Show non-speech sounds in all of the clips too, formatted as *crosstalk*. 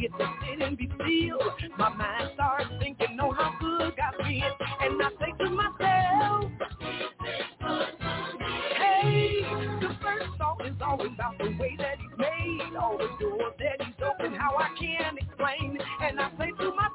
get to sit and be still, my mind starts thinking on how good God's been, and I think to myself, Hey, the first thought is always about the way that He's made, all the doors that He's opened, how I can't explain, and I say to myself,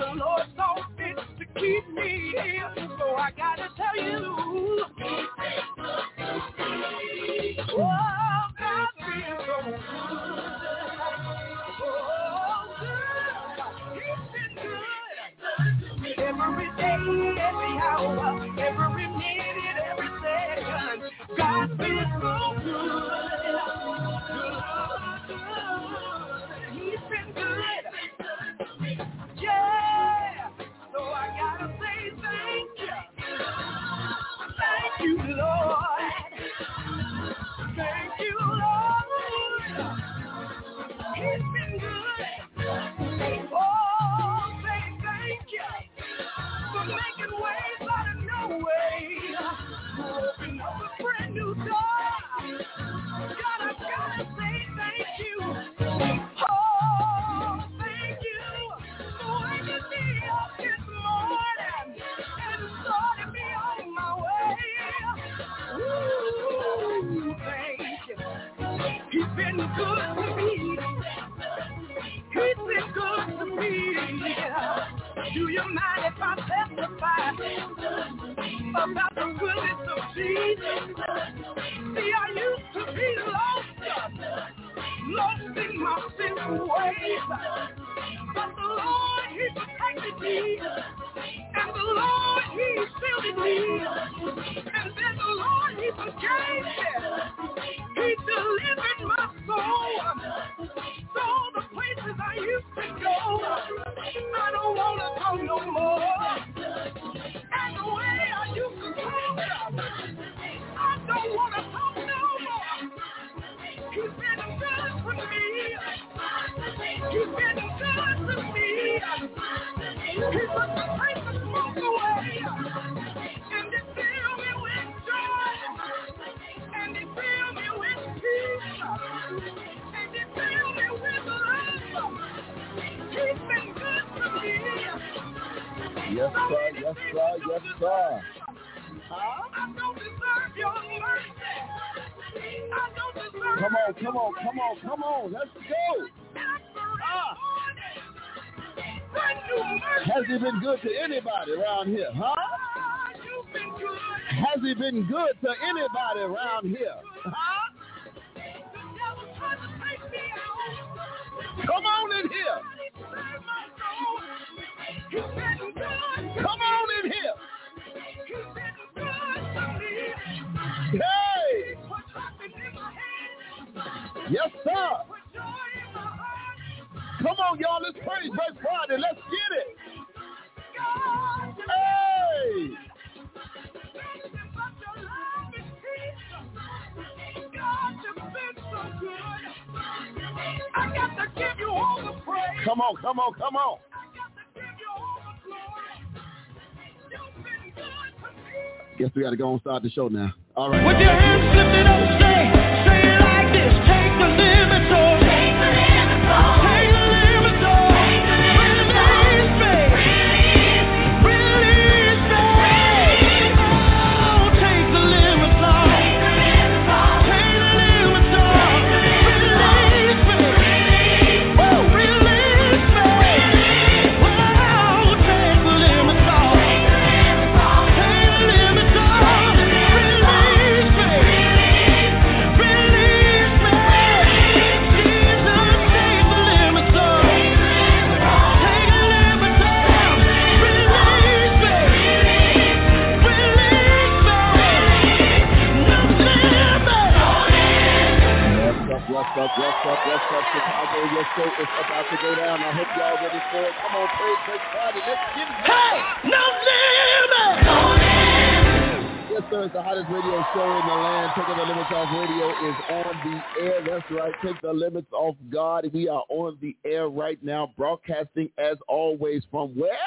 the Lord we got to go and start the show now. All right. With your hands lifted up, say, say it like this. Take the limits off. Take the limits off. Is about to go down. I hope y'all ready for it. Come on, praise Break Friday. Let's get it. Hey, no limits. No limits. Yes, sir. It's the hottest radio show in the land. Taking the limits off radio is on the air. That's right. Take the limits off God. We are on the air right now, broadcasting as always from where?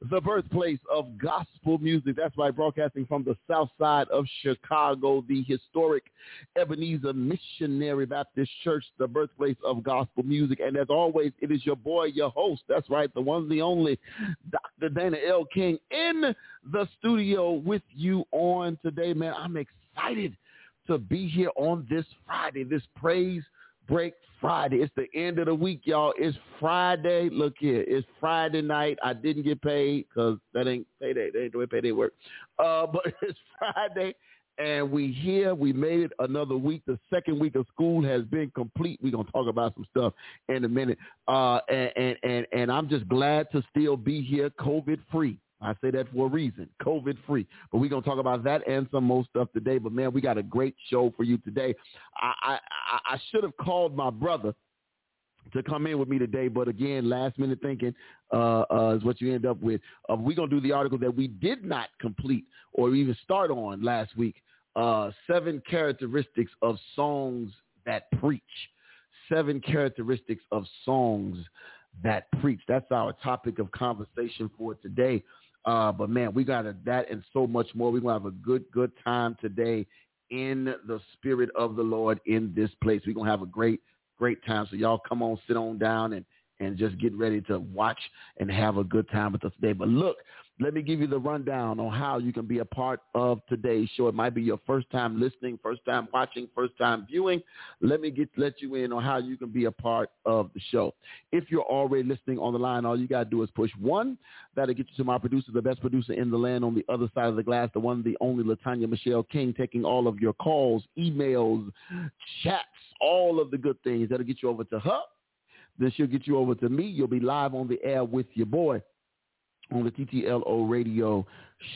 The birthplace of gospel music. That's right. Broadcasting from the south side of Chicago, the historic Ebenezer Missionary Baptist Church, the birthplace of gospel music. And as always, it is your boy, your host. That's right. The one, the only, Dr. Dana L. King in the studio with you on today, man. I'm excited to be here on this Friday, this praise break Friday. It's the end of the week, y'all. It's Friday. Look here. It's Friday night. I didn't get paid because that ain't payday. They ain't the way payday work. Uh, *laughs* but it's Friday and we here. We made it another week. The second week of school has been complete. We're gonna talk about some stuff in a minute. Uh, and and and, and I'm just glad to still be here, COVID free. I say that for a reason, COVID free. But we're gonna talk about that and some more stuff today. But man, we got a great show for you today. I I, I- should have called my brother to come in with me today, but again, last minute thinking uh, uh, is what you end up with. Uh, we're gonna do the article that we did not complete or even start on last week. Uh, seven characteristics of songs that preach. Seven characteristics of songs that preach. That's our topic of conversation for today. Uh, but man, we got that and so much more. We're gonna have a good, good time today in the spirit of the Lord in this place. We're gonna have a great, great time. So y'all come on, sit on down and and just get ready to watch and have a good time with us today. But look, let me give you the rundown on how you can be a part of today's show. It might be your first time listening, first time watching, first time viewing. Let me get let you in on how you can be a part of the show. If you're already listening on the line, all you gotta do is push one. That'll get you to my producer, the best producer in the land on the other side of the glass, the one, the only Latanya Michelle King, taking all of your calls, emails, chats, all of the good things. That'll get you over to her. Then she'll get you over to me. You'll be live on the air with your boy on the TTLO radio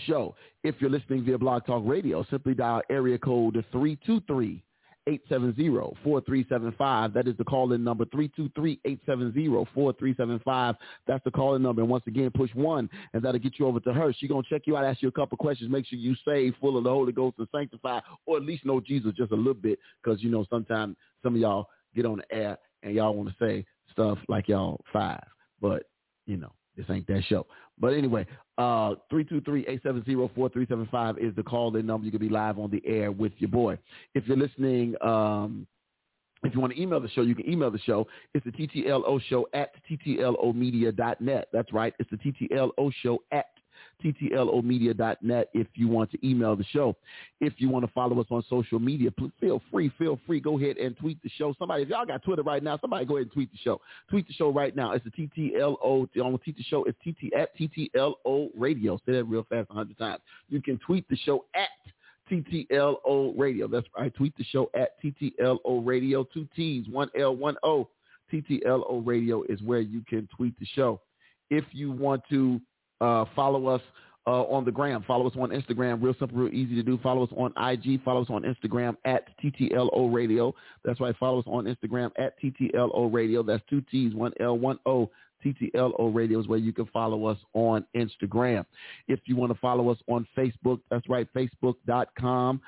show. If you're listening via Blog Talk Radio, simply dial area code 323 870-4375. That is the call-in number, 323-870-4375. That's the call-in number. And once again, push one, and that'll get you over to her. She's going to check you out, ask you a couple questions, make sure you saved, full of the Holy Ghost and sanctified, or at least know Jesus just a little bit, because, you know, sometimes some of y'all get on the air and y'all want to say stuff like y'all five. But, you know, this ain't that show. But anyway, uh, 323-870-4375 is the call-in number. You can be live on the air with your boy. If you're listening, um, if you want to email the show, you can email the show. It's the TTLO show at TTLOmedia.net. That's right. It's the TTLO show at TTLOmedia.net if you want to email the show. If you want to follow us on social media, please feel free, feel free. Go ahead and tweet the show. Somebody, if y'all got Twitter right now, somebody go ahead and tweet the show. Tweet the show right now. It's the TTLO, on the tweet the show, it's TT at TTLO Radio. Say that real fast a hundred times. You can tweet the show at TTLO Radio. That's right. Tweet the show at TTLO Radio. Two T's, one L, one O. TTLO Radio is where you can tweet the show. If you want to uh, follow us uh, on the gram. Follow us on Instagram. Real simple, real easy to do. Follow us on IG. Follow us on Instagram at TTLO Radio. That's right. Follow us on Instagram at TTLO Radio. That's two T's, one L, one O. TTLO Radio is where you can follow us on Instagram. If you want to follow us on Facebook, that's right, facebook.com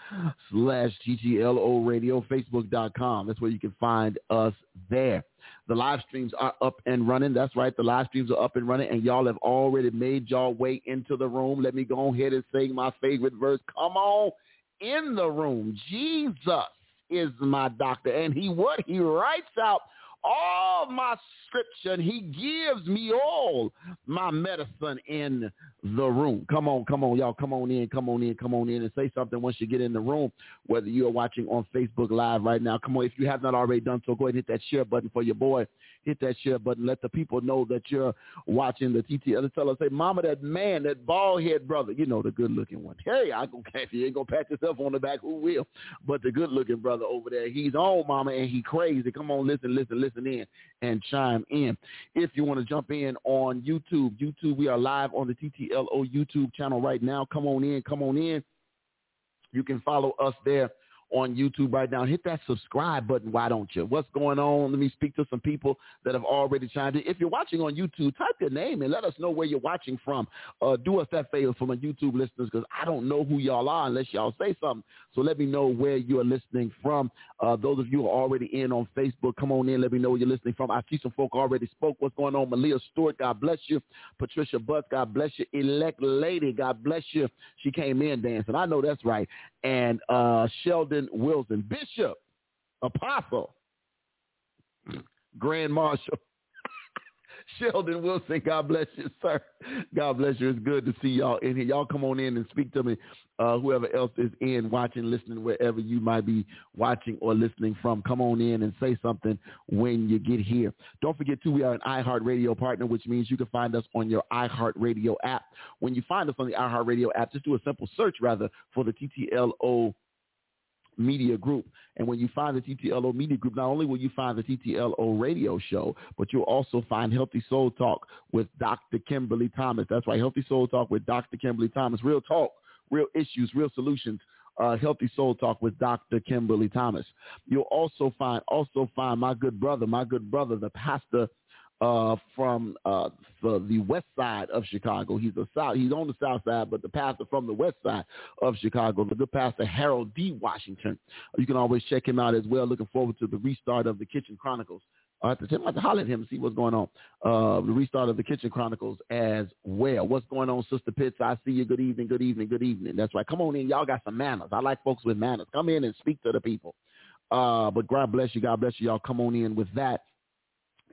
slash TTLO Radio, facebook.com. That's where you can find us there. The live streams are up and running. That's right. The live streams are up and running, and y'all have already made y'all way into the room. Let me go ahead and sing my favorite verse. Come on in the room. Jesus is my doctor, and he what? He writes out all my scripture and he gives me all my medicine in the room. Come on, come on, y'all. Come on in, come on in, come on in and say something once you get in the room, whether you are watching on Facebook Live right now. Come on, if you have not already done so, go ahead and hit that share button for your boy. Hit that share button. Let the people know that you're watching the TTL. Tell us, say, Mama, that man, that bald head brother, you know, the good looking one. Hey, I don't *laughs* if you ain't going to pat yourself on the back, who will? But the good looking brother over there, he's on, Mama, and he crazy. Come on, listen, listen, listen in and chime in. If you want to jump in on YouTube, YouTube, we are live on the TTLO YouTube channel right now. Come on in, come on in. You can follow us there on YouTube right now. Hit that subscribe button, why don't you? What's going on? Let me speak to some people that have already chimed in. If you're watching on YouTube, type your name and let us know where you're watching from. Uh, do us that favor for my YouTube listeners because I don't know who y'all are unless y'all say something. So let me know where you're listening from. Uh, those of you who are already in on Facebook, come on in. Let me know where you're listening from. I see some folk already spoke. What's going on? Malia Stewart, God bless you. Patricia Butts, God bless you. Elect Lady, God bless you. She came in dancing. I know that's right. And uh, Sheldon Wilson, Bishop, Apostle, Grand Marshal. *laughs* Sheldon Wilson, God bless you, sir. God bless you. It's good to see y'all in here. Y'all come on in and speak to me. Uh, whoever else is in, watching, listening, wherever you might be watching or listening from, come on in and say something when you get here. Don't forget, too, we are an iHeartRadio partner, which means you can find us on your iHeartRadio app. When you find us on the iHeartRadio app, just do a simple search, rather, for the TTLO Media Group. And when you find the TTLO Media Group, not only will you find the TTLO radio show, but you'll also find Healthy Soul Talk with Dr. Kimberly Thomas. That's right, Healthy Soul Talk with Dr. Kimberly Thomas. Real talk, real issues, real solutions. Uh, Healthy Soul Talk with Dr. Kimberly Thomas. You'll also find also find my good brother, my good brother, the pastor uh, from uh, the, the west side of Chicago. He's a south. He's on the south side, but the pastor from the west side of Chicago, the good pastor Harold D. Washington. You can always check him out as well. Looking forward to the restart of the Kitchen Chronicles. I have to I have to holler at him and see what's going on. Uh, the restart of the Kitchen Chronicles as well. What's going on, Sister Pitts? I see you. Good evening, good evening, good evening. That's right. Come on in. Y'all got some manners. I like folks with manners. Come in and speak to the people. Uh, but God bless you. God bless you. Y'all come on in with that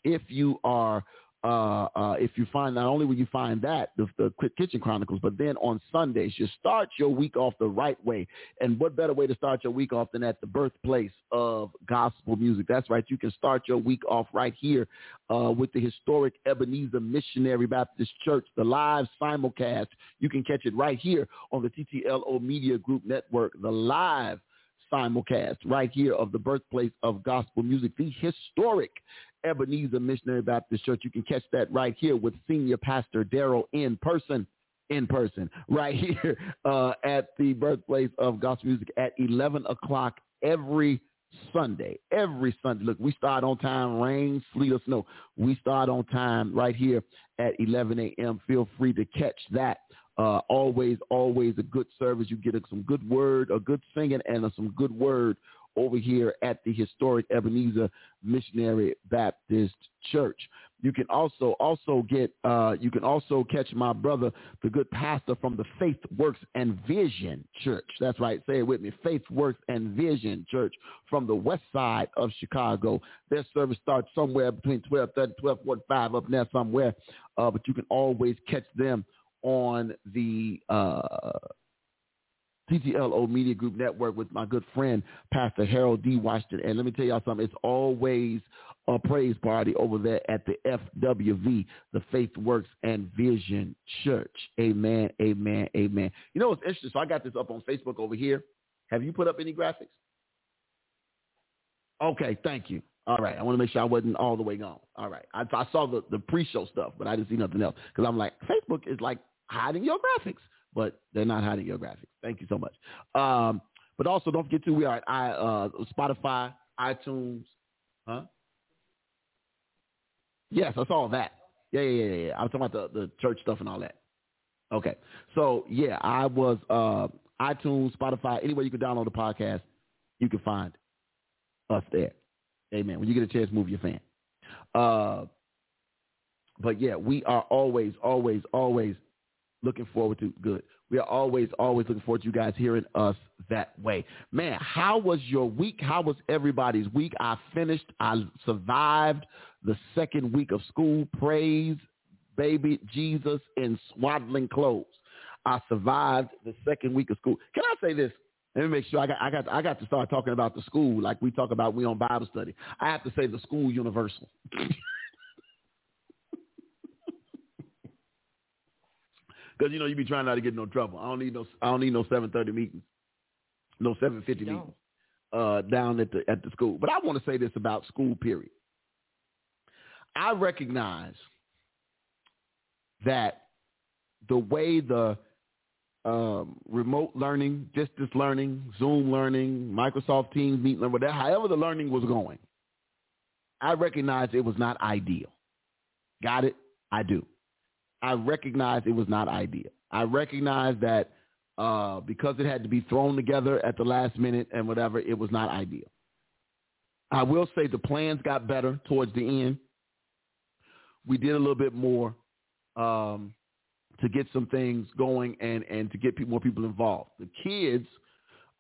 if you are uh, uh, if you find not only will you find that the, the kitchen chronicles but then on sundays you start your week off the right way. And what better way to start your week off than at the birthplace of gospel music? That's right you can start your week off right here uh, with the historic ebenezer missionary baptist church the live simulcast. You can catch it right here on the ttlo media group network the live simulcast right here of the birthplace of gospel music, the historic Ebenezer Missionary Baptist Church. You can catch that right here with Senior Pastor Daryl in person in person right *laughs* here uh, at the birthplace of gospel music at 11 o'clock every Sunday. Every Sunday. Look, we start on time, rain, sleet, or snow. We start on time right here at 11 a.m. Feel free to catch that. Uh, always, always a good service. You get some good word, a good singing, and some good word over here at the historic Ebenezer Missionary Baptist Church. You can also also get uh, you can also catch my brother, the good pastor from the Faith Works and Vision Church. That's right. Say it with me. Faith Works and Vision Church from the west side of Chicago. Their service starts somewhere between 1230 1245 up there somewhere. Uh, but you can always catch them on the uh, TTLO Media Group Network with my good friend, Pastor Harold D. Washington. And let me tell y'all something. It's always a praise party over there at the FWV, the Faith Works and Vision Church. Amen, amen, amen. You know what's interesting? So I got this up on Facebook over here. Have you put up any graphics? Okay, thank you. All right, I want to make sure I wasn't all the way gone. All right, I, I saw the, the pre-show stuff, but I didn't see nothing else because I'm like, Facebook is like hiding your graphics but they're not hiding your graphics. Thank you so much. Um, but also don't forget to we are at I, uh, Spotify, iTunes, huh? Yes, I saw that. Yeah, yeah, yeah, yeah. I was talking about the, the church stuff and all that. Okay. So yeah, I was uh, iTunes, Spotify, anywhere you can download the podcast, you can find us there. Amen. When you get a chance, move your fan. Uh, but yeah, we are always, always, always looking forward to good. We are always, always looking forward to you guys hearing us that way. Man, how was your week? How was everybody's week? I finished, I survived the second week of school. Praise baby Jesus in swaddling clothes. I survived the second week of school. Can I say this? Let me make sure I got I got I got to start talking about the school like we talk about we on Bible study. I have to say the school universal. *laughs* Because you know you be trying not to get no trouble. I don't need no I don't need no seven thirty meetings, no seven fifty meetings uh, down at the at the school. But I want to say this about school. Period. I recognize that the way the um, remote learning, distance learning, Zoom learning, Microsoft Teams meeting, whatever, however the learning was going, I recognize it was not ideal. Got it? I do. I recognized it was not ideal. I recognized that uh, because it had to be thrown together at the last minute and whatever, it was not ideal. I will say the plans got better towards the end. We did a little bit more um, to get some things going and, and to get more people involved. The kids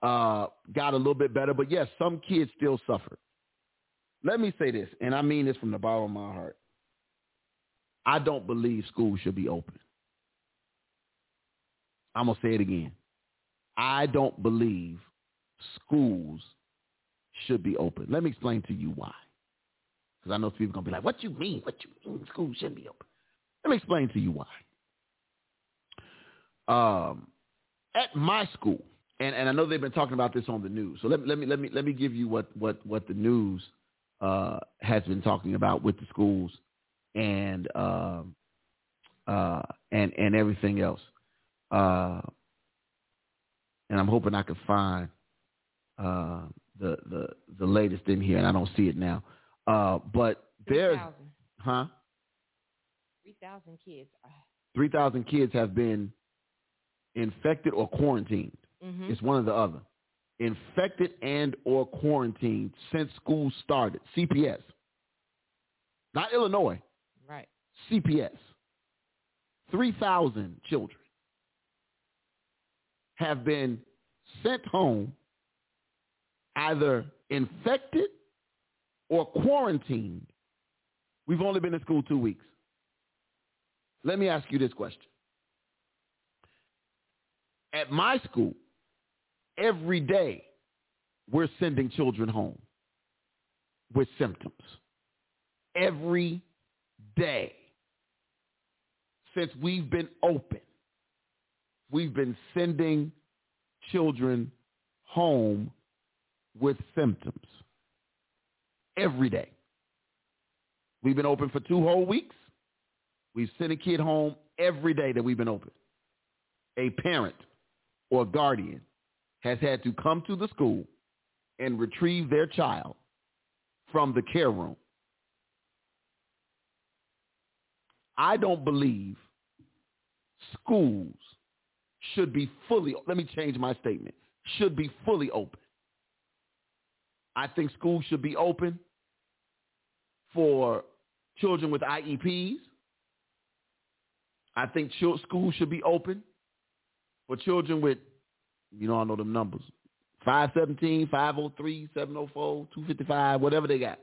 uh, got a little bit better, but yes, some kids still suffered. Let me say this, and I mean this from the bottom of my heart. I don't believe schools should be open. I'm going to say it again. I don't believe schools should be open. Let me explain to you why. Because I know people are going to be like, what you mean? What you mean schools shouldn't be open? Let me explain to you why. Um, at my school, and, and I know they've been talking about this on the news. So let, let me let me let me give you what what what the news uh, has been talking about with the schools and uh, uh, and and everything else. Uh, and I'm hoping I can find uh, the the the latest in here, and I don't see it now. Uh, but there's, 3,000. huh? 3,000 kids. Three thousand kids have been infected or quarantined. Mm-hmm. It's one or the other. Infected and or quarantined since school started. CPS. Not Illinois. Right. CPS. 3,000 children have been sent home either infected or quarantined. We've only been in school two weeks. Let me ask you this question. At my school, every day we're sending children home with symptoms. Every day since we've been open, we've been sending children home with symptoms every day. We've been open for two whole weeks. We've sent a kid home every day that we've been open. A parent or guardian has had to come to the school and retrieve their child from the care room, I don't believe schools should be fully, let me change my statement, should be fully open. I think schools should be open for children with IEPs. I think schools should be open for children with, you know, I know them numbers, 517, 503, 704, 255, whatever they got.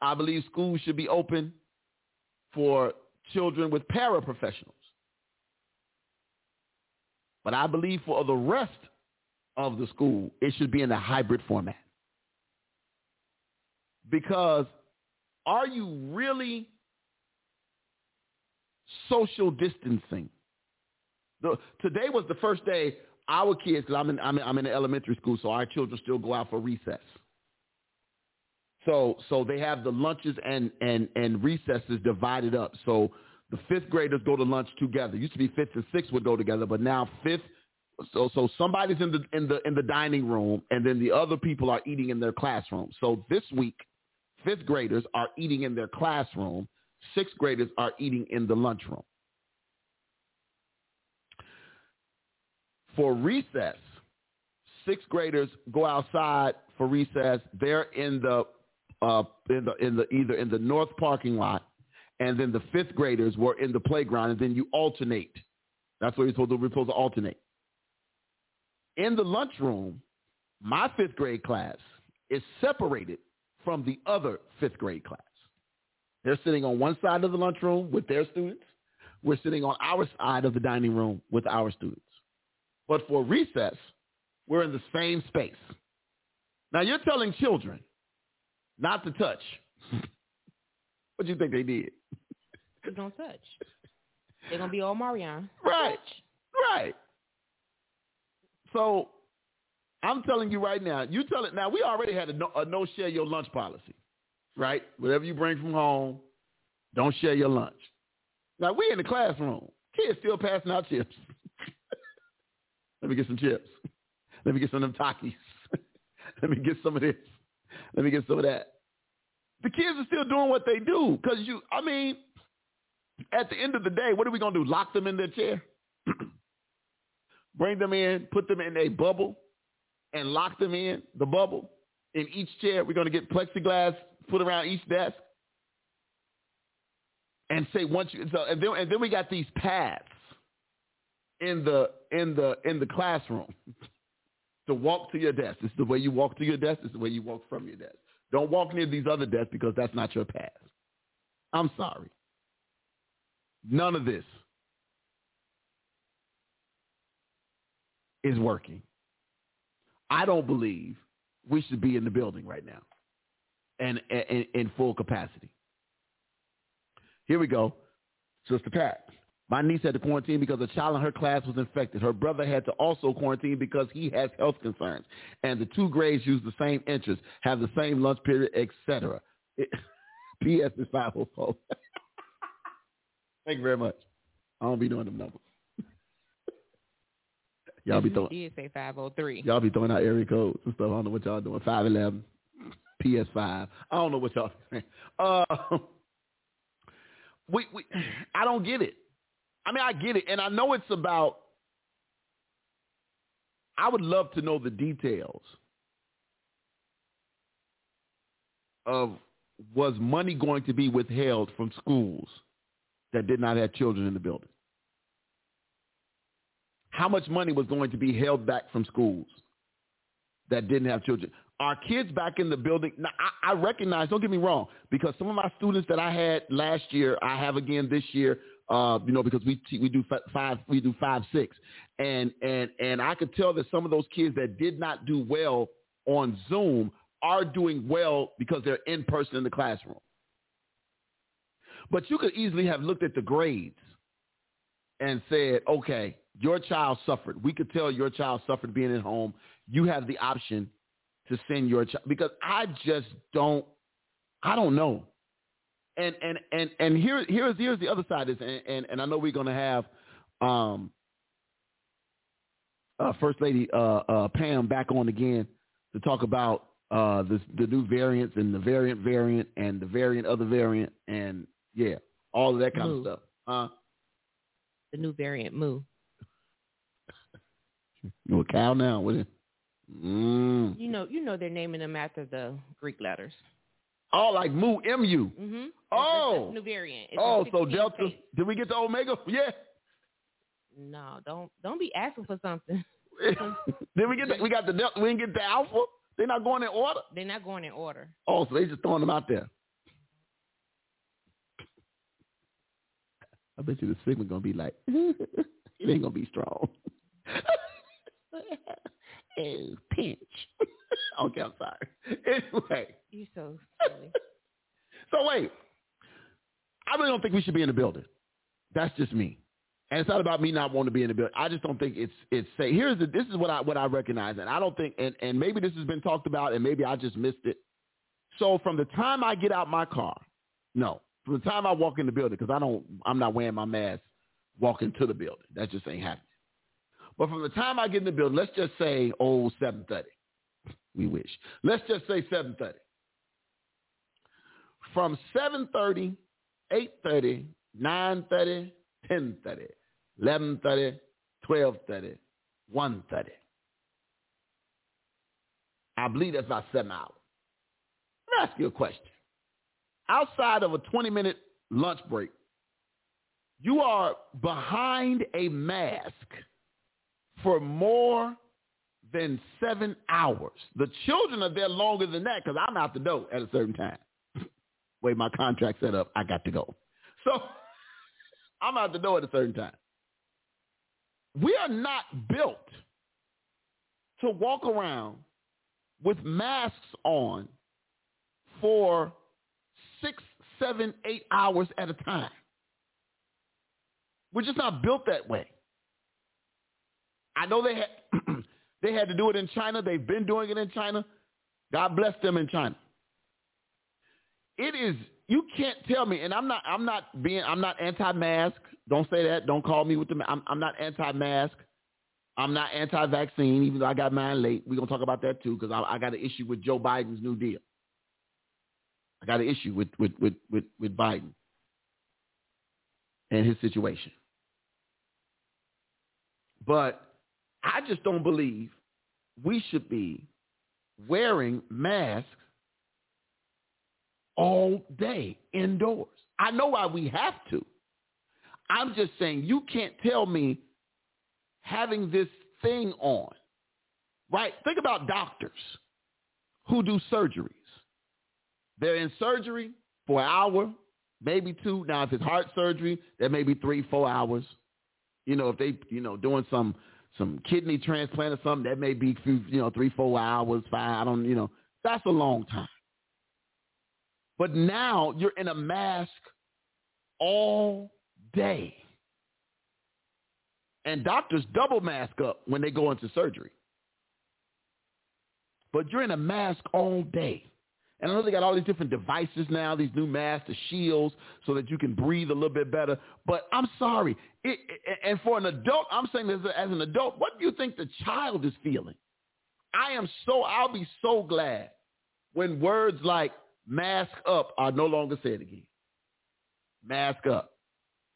I believe schools should be open for children with paraprofessionals. But I believe for the rest of the school, it should be in a hybrid format. Because are you really social distancing? The, today was the first day our kids, because I'm in, I'm, in, I'm in elementary school, so our children still go out for recess. So so they have the lunches and, and, and recesses divided up. So the fifth graders go to lunch together. Used to be fifth and sixth would go together, but now fifth. So so somebody's in the in the in the dining room, and then the other people are eating in their classroom. So this week, fifth graders are eating in their classroom. Sixth graders are eating in the lunchroom. For recess, sixth graders go outside for recess. They're in the uh, in the in the either in the north parking lot, and then the fifth graders were in the playground, and then you alternate. That's what you're supposed to. We're supposed to alternate. In the lunchroom, my fifth grade class is separated from the other fifth grade class. They're sitting on one side of the lunchroom with their students. We're sitting on our side of the dining room with our students. But for recess, we're in the same space. Now you're telling children not to touch. what do you think they did? Don't touch. They're gonna be all Marion. Right. Right. So I'm telling you right now, you tell it now, we already had a no, a no share your lunch policy. Right? Whatever you bring from home, don't share your lunch. Now we in the classroom. Kids still passing out chips. *laughs* Let me get some chips. Let me get some of them Takis. *laughs* Let me get some of this. Let me get some of that. The kids are still doing what they do because you, I mean, at the end of the day, what are we going to do? Lock them in their chair? *clears throat* Bring them in, put them in a bubble, and lock them in the bubble in each chair. We're going to get plexiglass put around each desk and say once you so and then and then we got these paths in the in the in the classroom *laughs* to walk to your desk. This is the way you walk to your desk. This is the way you walk from your desk. Don't walk near these other desks because that's not your path. I'm sorry. None of this is working. I don't believe we should be in the building right now and in full capacity. Here we go. Sister Pat. My niece had to quarantine because a child in her class was infected. Her brother had to also quarantine because he has health concerns. And the two grades use the same interests, have the same lunch period, etc. *laughs* P.S. is 504. *laughs* Thank you very much. I don't be doing them numbers. *laughs* y'all be throwing. did say 503. Y'all be throwing out area codes and stuff. I don't know what y'all doing. 511, PS5. I don't know what y'all saying. Uh, we, we, I don't get it. I mean, I get it, and I know it's about. I would love to know the details of was money going to be withheld from schools that did not have children in the building? How much money was going to be held back from schools that didn't have children? Are kids back in the building? Now, I, I recognize, don't get me wrong, because some of my students that I had last year, I have again this year, uh, you know, because we we do five we do five six, and and and I could tell that some of those kids that did not do well on Zoom are doing well because they're in person in the classroom. But you could easily have looked at the grades and said, okay, your child suffered. We could tell your child suffered being at home. You have the option to send your child because I just don't I don't know and and and and here here's here's the other side of this, and and, and I know we're gonna have um uh, First Lady uh, uh, Pam back on again to talk about uh, the the new variants and the variant variant and the variant other variant and yeah, all of that kind Moo. of stuff. Huh? The new variant, Moo. *laughs* You a cow now? What is? Mm. You know, you know they're naming them after the Greek letters. Oh, like Mu Mu. Mm-hmm. Oh. new variant. It's Oh, so Delta. phase. Did we get to Omega? Yeah. No, don't don't be asking for something. *laughs* Did we get? The, we got the Delta. We didn't get the Alpha. They're not going in order. They're not going in order. Oh, so they just throwing them out there. I bet you the Sigma gonna be like, *laughs* it ain't gonna be strong. *laughs* oh, pinch. okay, I'm sorry. Anyway, You're so wait. I really don't think we should be in the building. That's just me. And it's not about me not wanting to be in the building. I just don't think it's it's safe. Here's the this is what I what I recognize, and I don't think and, and maybe this has been talked about, and maybe I just missed it. So from the time I get out my car, no, from the time I walk in the building, because I don't, I'm not wearing my mask walking to the building. That just ain't happening. But from the time I get in the building, let's just say oh seven thirty. We wish. Let's just say seven thirty. From seven thirty, eight thirty, nine thirty, ten thirty, eleven thirty, twelve thirty, one thirty. I believe that's about seven hours. Let me ask you a question. Outside of a 20 minute lunch break, you are behind a mask for more than seven hours. The children are there longer than that because I'm out the door at a certain time. Way my contract set up, I got to go. *laughs* So I'm out the door at a certain time. We are not built to walk around with masks on for six, seven, eight hours at a time. We're just not built that way. I know they had *clears throat* they had to do it in China. They've been doing it in China. God bless them in China. It is you can't tell me, and I'm not I'm not being I'm not anti-mask. Don't say that. Don't call me with the. I'm I'm not anti-mask. I'm not anti-vaccine, even though I got mine late. We're gonna talk about that too, because I, I got an issue with Joe Biden's New Deal. I got an issue with with with with, with Biden and his situation. But I just don't believe we should be wearing masks all day indoors. I know why we have to. I'm just saying you can't tell me having this thing on, right? Think about doctors who do surgeries. They're in surgery for an hour, maybe two. Now, if it's heart surgery, that may be three, four hours. You know, if they, you know, doing some some kidney transplant or something, that may be, you know, three, four hours, five. I don't, you know, that's a long time. But now you're in a mask all day. And doctors double mask up when they go into surgery. But you're in a mask all day. And I know they got all these different devices now, these new masks, the shields, so that you can breathe a little bit better. But I'm sorry. It, and for an adult, I'm saying this as an adult, what do you think the child is feeling? I am so, I'll be so glad when words like mask up I no longer say it again. Mask up.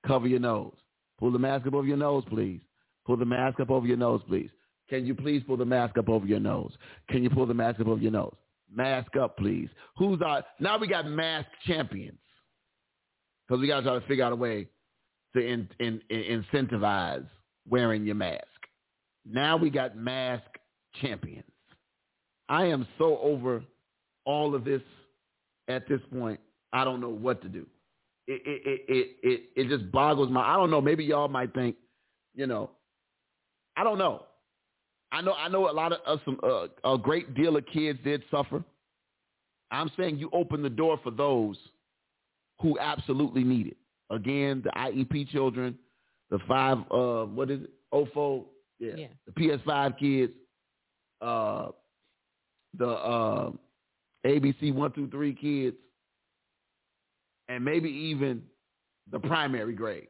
Cover your nose. Pull the mask up over your nose, please. Pull the mask up over your nose, please. Can you please pull the mask up over your nose? Can you pull the mask up over your nose? Mask up, please. Who's our now we got mask champions. Because we gotta try to figure out a way to in, in, in, incentivize wearing your mask. Now we got mask champions. I am so over all of this at this point. I don't know what to do. It it it it it, it just boggles my. I don't know. Maybe y'all might think, you know, I don't know. I know I know a lot of uh, some uh, a great deal of kids did suffer. I'm saying you open the door for those who absolutely need it. Again, the IEP children, the five uh what is it? OFO, yeah, Yeah. the PS5 kids, uh the uh ABC one two three kids, and maybe even the primary grades,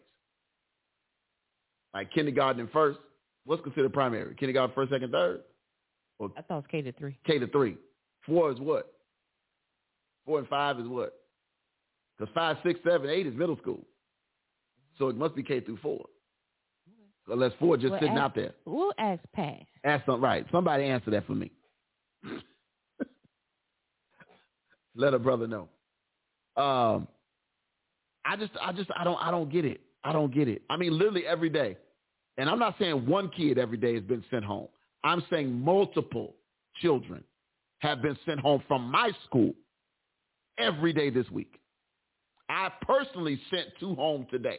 like kindergarten and first. What's considered primary? Kindergarten, first, second, third? I thought it was K to three. K to three. Four is what? Four and five is what? Because five, six, seven, eight is middle school. Mm-hmm. So it must be K through four. Unless four just Well, sitting ask- out there. We'll ask Pat. Ask some right. Somebody answer that for me. Let a brother know. Um, I just, I just, I don't, I don't get it. I don't get it. I mean, literally every day, and I'm not saying one kid every day has been sent home. I'm saying multiple children have been sent home from my school every day this week. I personally sent two home today.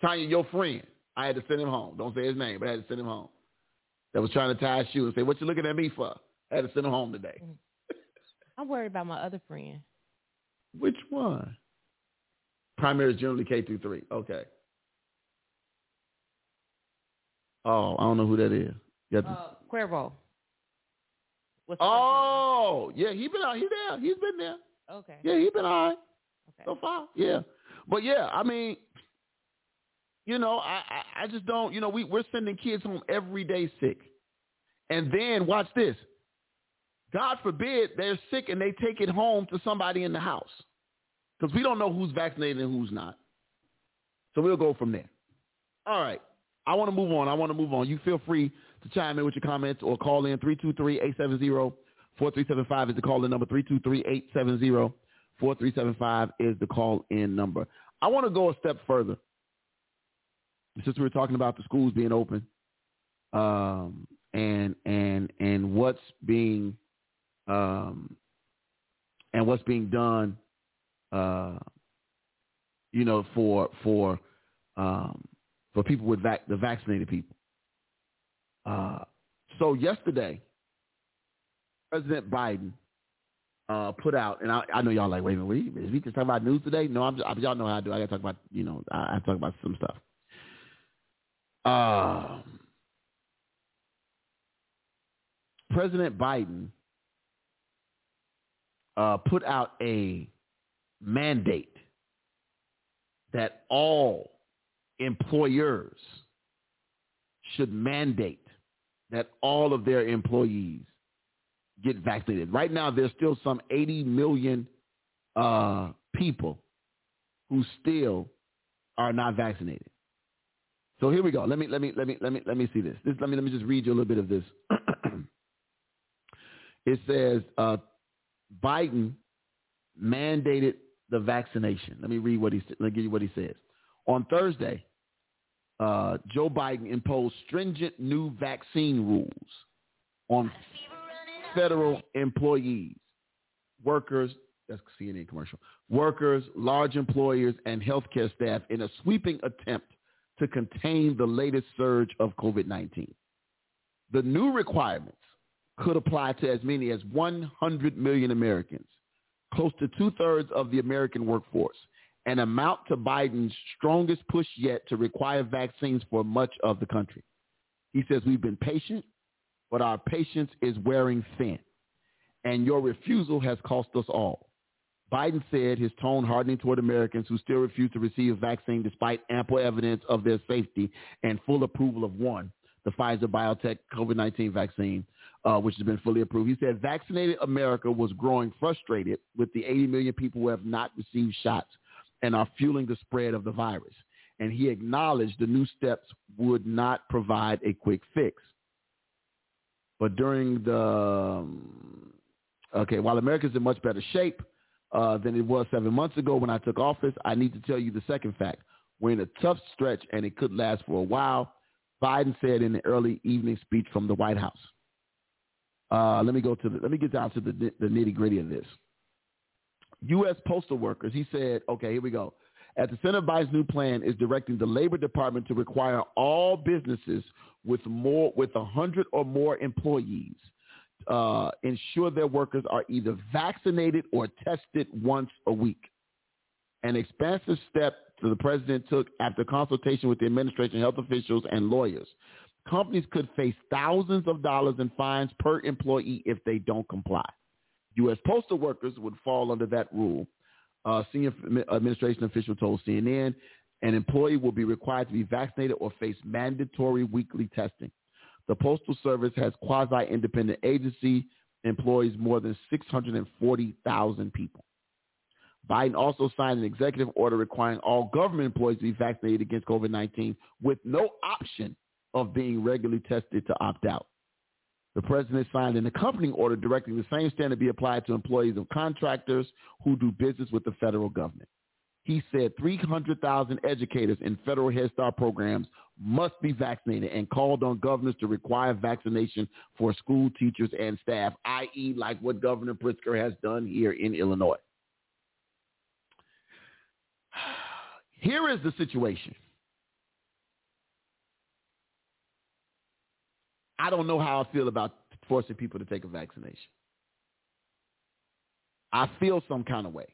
Tanya, your friend, I had to send him home. Don't say his name, but I had to send him home. That was trying to tie his shoe and say, what you looking at me for? I had to send him home today. I'm worried about my other friend. Which one? Primary is generally K through three. Okay. Oh, I don't know who that is. You have Uh, Cuervo. What's oh, yeah, he been out. He's there. He's been there. Okay. Yeah, he been all right Okay. so far. Yeah, but yeah, I mean, you know, I I, I just don't. You know, we we're sending kids home every day sick, and then watch this. God forbid they're sick and they take it home to somebody in the house, because we don't know who's vaccinated and who's not. So we'll go from there. All right. I want to move on. I want to move on. You feel free to chime in with your comments or call in 323-870-4375 is the call-in number. 323-870-4375 is the call-in number. I want to go a step further. Since we were talking about the schools being open um, and and and what's being um, and what's being done, uh, you know, for for um, for people with vac- the vaccinated people. Uh, so yesterday, President Biden uh, put out, and I, I know y'all like, wait a minute, we just talking about news today? No, I'm just, y'all know how I do. I got to talk about, you know, I, I talk about some stuff. Um, President Biden uh, put out a mandate that all employers should mandate that all of their employees get vaccinated. Right now, there's still some 80 million uh, people who still are not vaccinated. So here we go. Let me let me let me let me let me see this. this let me let me just read you a little bit of this. *clears throat* it says uh, Biden mandated the vaccination. Let me read what he let me give you what he says. On Thursday, uh, Joe Biden imposed stringent new vaccine rules on federal employees, workers, that's CNN commercial, workers, large employers, and healthcare staff in a sweeping attempt to contain the latest surge of COVID-19. The new requirements could apply to as many as 100 million Americans, close to two-thirds of the American workforce, and amount to Biden's strongest push yet to require vaccines for much of the country. He says, we've been patient, but our patience is wearing thin, and your refusal has cost us all. Biden said, his tone hardening toward Americans who still refuse to receive a vaccine despite ample evidence of their safety and full approval of one, the Pfizer BioNTech COVID-19 vaccine, uh, which has been fully approved. He said, vaccinated America was growing frustrated with the 80 million people who have not received shots and are fueling the spread of the virus. And he acknowledged the new steps would not provide a quick fix. But during the, um, okay, while America's in much better shape uh, than it was seven months ago when I took office, I need to tell you the second fact. We're in a tough stretch and it could last for a while, Biden said in the early evening speech from the White House. Uh, let me go to the, let me get down to the, the nitty gritty of this. U.S. postal workers, he said, okay, here we go. At the center Biden's new plan is directing the Labor Department to require all businesses with more with a hundred or more employees uh, ensure their workers are either vaccinated or tested once a week. An expansive step that the president took after consultation with the administration, health officials, and lawyers. Companies could face thousands of dollars in fines per employee if they don't comply. U.S. postal workers would fall under that rule. Uh, senior administration official told CNN, An employee will be required to be vaccinated or face mandatory weekly testing. The Postal Service has quasi-independent agency employs more than 640,000 people. Biden also signed an executive order requiring all government employees to be vaccinated against COVID-19 with no option of being regularly tested to opt out. The president signed an accompanying order directing the same standard be applied to employees of contractors who do business with the federal government. He said 300,000 educators in federal Head Start programs must be vaccinated and called on governors to require vaccination for school teachers and staff, i.e. like what Governor Pritzker has done here in Illinois. *sighs* Here is the situation. I don't know how I feel about forcing people to take a vaccination. I feel some kind of way.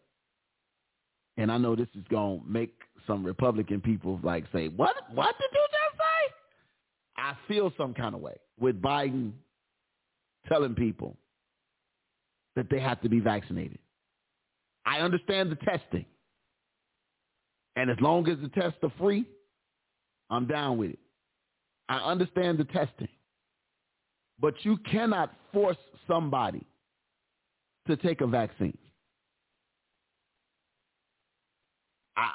And I know this is going to make some Republican people like say, what, what did you just say? I feel some kind of way with Biden telling people that they have to be vaccinated. I understand the testing. And as long as the tests are free, I'm down with it. I understand the testing. But you cannot force somebody to take a vaccine. I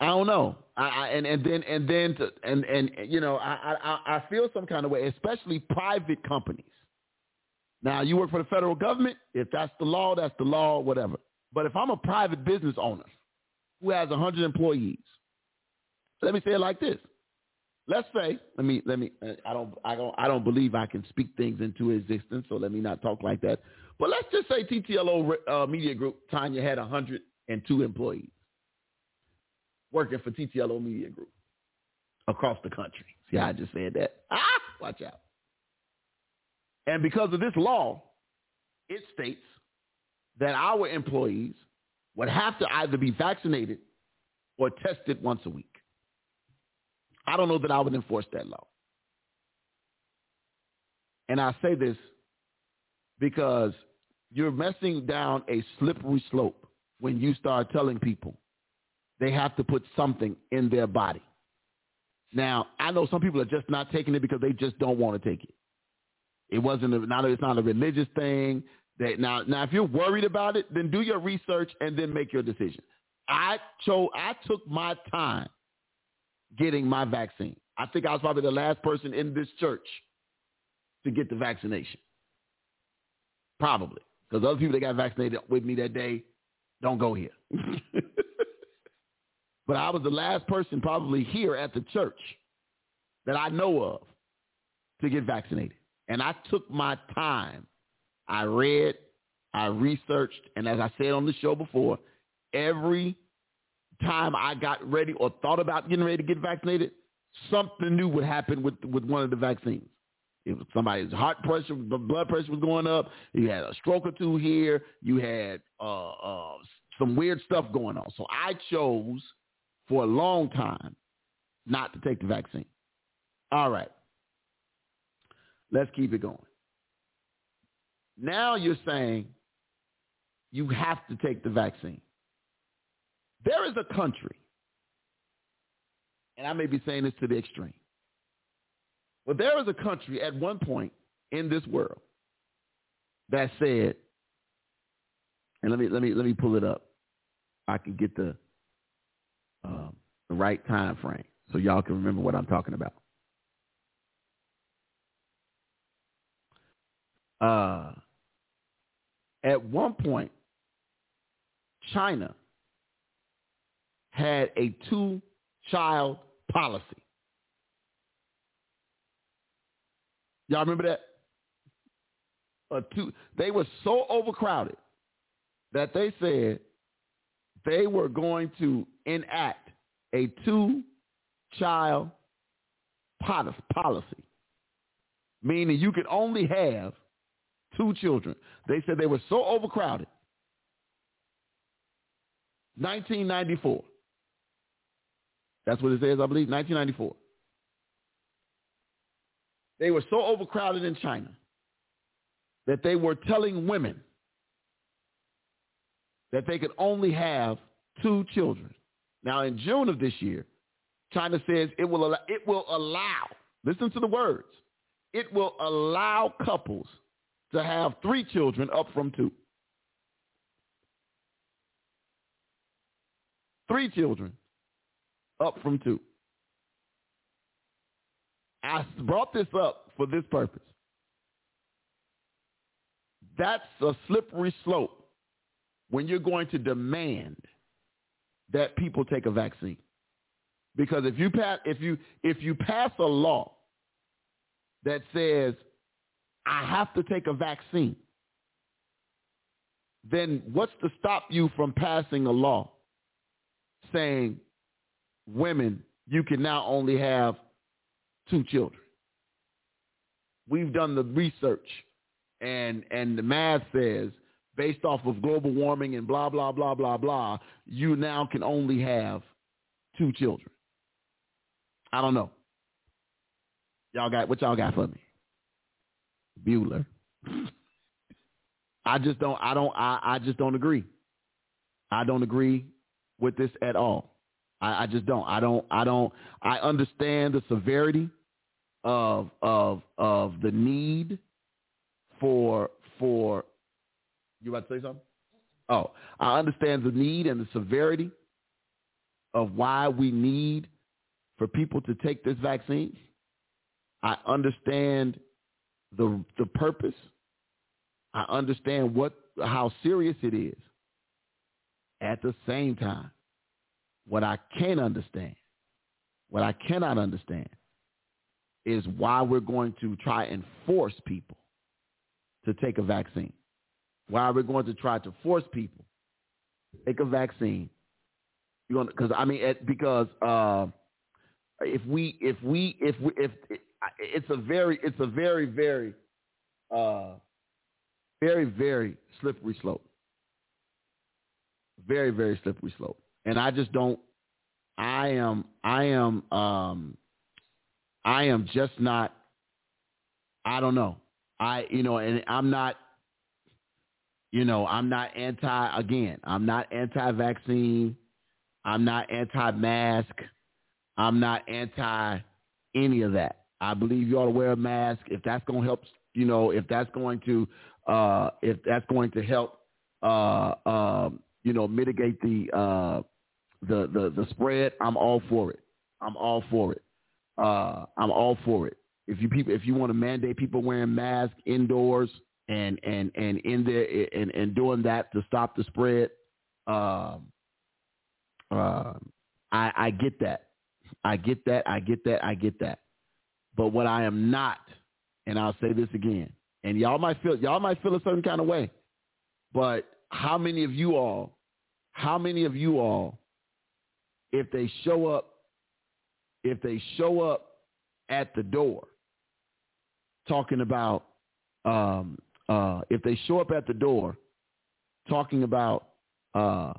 I don't know. I, I and and then and then to, and and you know I, I I feel some kind of way, especially private companies. Now you work for the federal government. If that's the law, that's the law, whatever. But if I'm a private business owner who has hundred employees, let me say it like this: Let's say, let me let me. I don't I don't I don't believe I can speak things into existence, so let me not talk like that. But let's just say TTLO uh, Media Group, Tanya had a hundred and two employees working for TTLO Media Group across the country. See I just said that? Ah, watch out. And because of this law, it states that our employees would have to either be vaccinated or tested once a week. I don't know that I would enforce that law. And I say this because you're messing down a slippery slope when you start telling people they have to put something in their body. Now, I know some people are just not taking it because they just don't want to take it. It wasn't a, not it's not a religious thing. That now now if you're worried about it, then do your research and then make your decision. I chose I took my time getting my vaccine. I think I was probably the last person in this church to get the vaccination. Probably. Because other people that got vaccinated with me that day don't go here. *laughs* but I was the last person probably here at the church that I know of to get vaccinated. And I took my time. I read, I researched, and as I said on the show before, every time I got ready or thought about getting ready to get vaccinated, something new would happen with with one of the vaccines. If somebody's heart pressure, blood pressure was going up, you had a stroke or two here, you had uh, uh, some weird stuff going on. So I chose for a long time not to take the vaccine. All right. Let's keep it going. Now you're saying you have to take the vaccine. There is a country, and I may be saying this to the extreme, but there is a country at one point in this world that said, and let me let me let me pull it up. I can get the um, the right time frame so y'all can remember what I'm talking about. Uh, at one point, China had a two-child policy. Y'all remember that? A two, they were so overcrowded that they said they were going to enact a two-child policy, meaning you could only have two children. They said they were so overcrowded. 1994. That's what it says, I believe, 1994. They were so overcrowded in China that they were telling women that they could only have two children. Now, in June of this year, China says it will allow, it will allow. Listen to the words. It will allow couples to have three children up from two. Three children up from two. I brought this up for this purpose. That's a slippery slope when you're going to demand that people take a vaccine. Because if you pass if you if you pass a law that says I have to take a vaccine, then what's to stop you from passing a law saying women you can now only have two children? We've done the research and and the math says based off of global warming and blah blah blah blah blah, you now can only have two children. I don't know. Y'all got what y'all got for me? Bueller. I just don't I don't I, I just don't agree. I don't agree with this at all. I, I just don't. I don't I don't I understand the severity of of of the need for for you about to say something? Oh, I understand the need and the severity of why we need for people to take this vaccine. I understand the the purpose. I understand what how serious it is. At the same time, what I can't understand, what I cannot understand is why we're going to try and force people to take a vaccine. Why are we're going to try to force people to take a vaccine. You're because I mean it, because uh, if we if we if we if it's a very it's a very very uh, very very slippery slope. Very very slippery slope, and I just don't. I am I am um, I am just not. I don't know. I you know, and I'm not. You know, I'm not anti. Again, I'm not anti-vaccine. I'm not anti-mask. I'm not anti any of that. I believe you ought to wear a mask if that's going to help. You know, if that's going to uh, if that's going to help, uh, uh, you know, mitigate the uh, the the the spread. I'm all for it. I'm all for it. Uh, I'm all for it. If you people, if you want to mandate people wearing masks indoors and and and in there and and doing that to stop the spread, um, uh, I I get that. I get that. I get that. I get that. But what I am not, and I'll say this again, and y'all might feel y'all might feel a certain kind of way, but how many of you all, how many of you all, if they show up, if they show up at the door, talking about, um, uh, if they show up at the door, talking about, uh,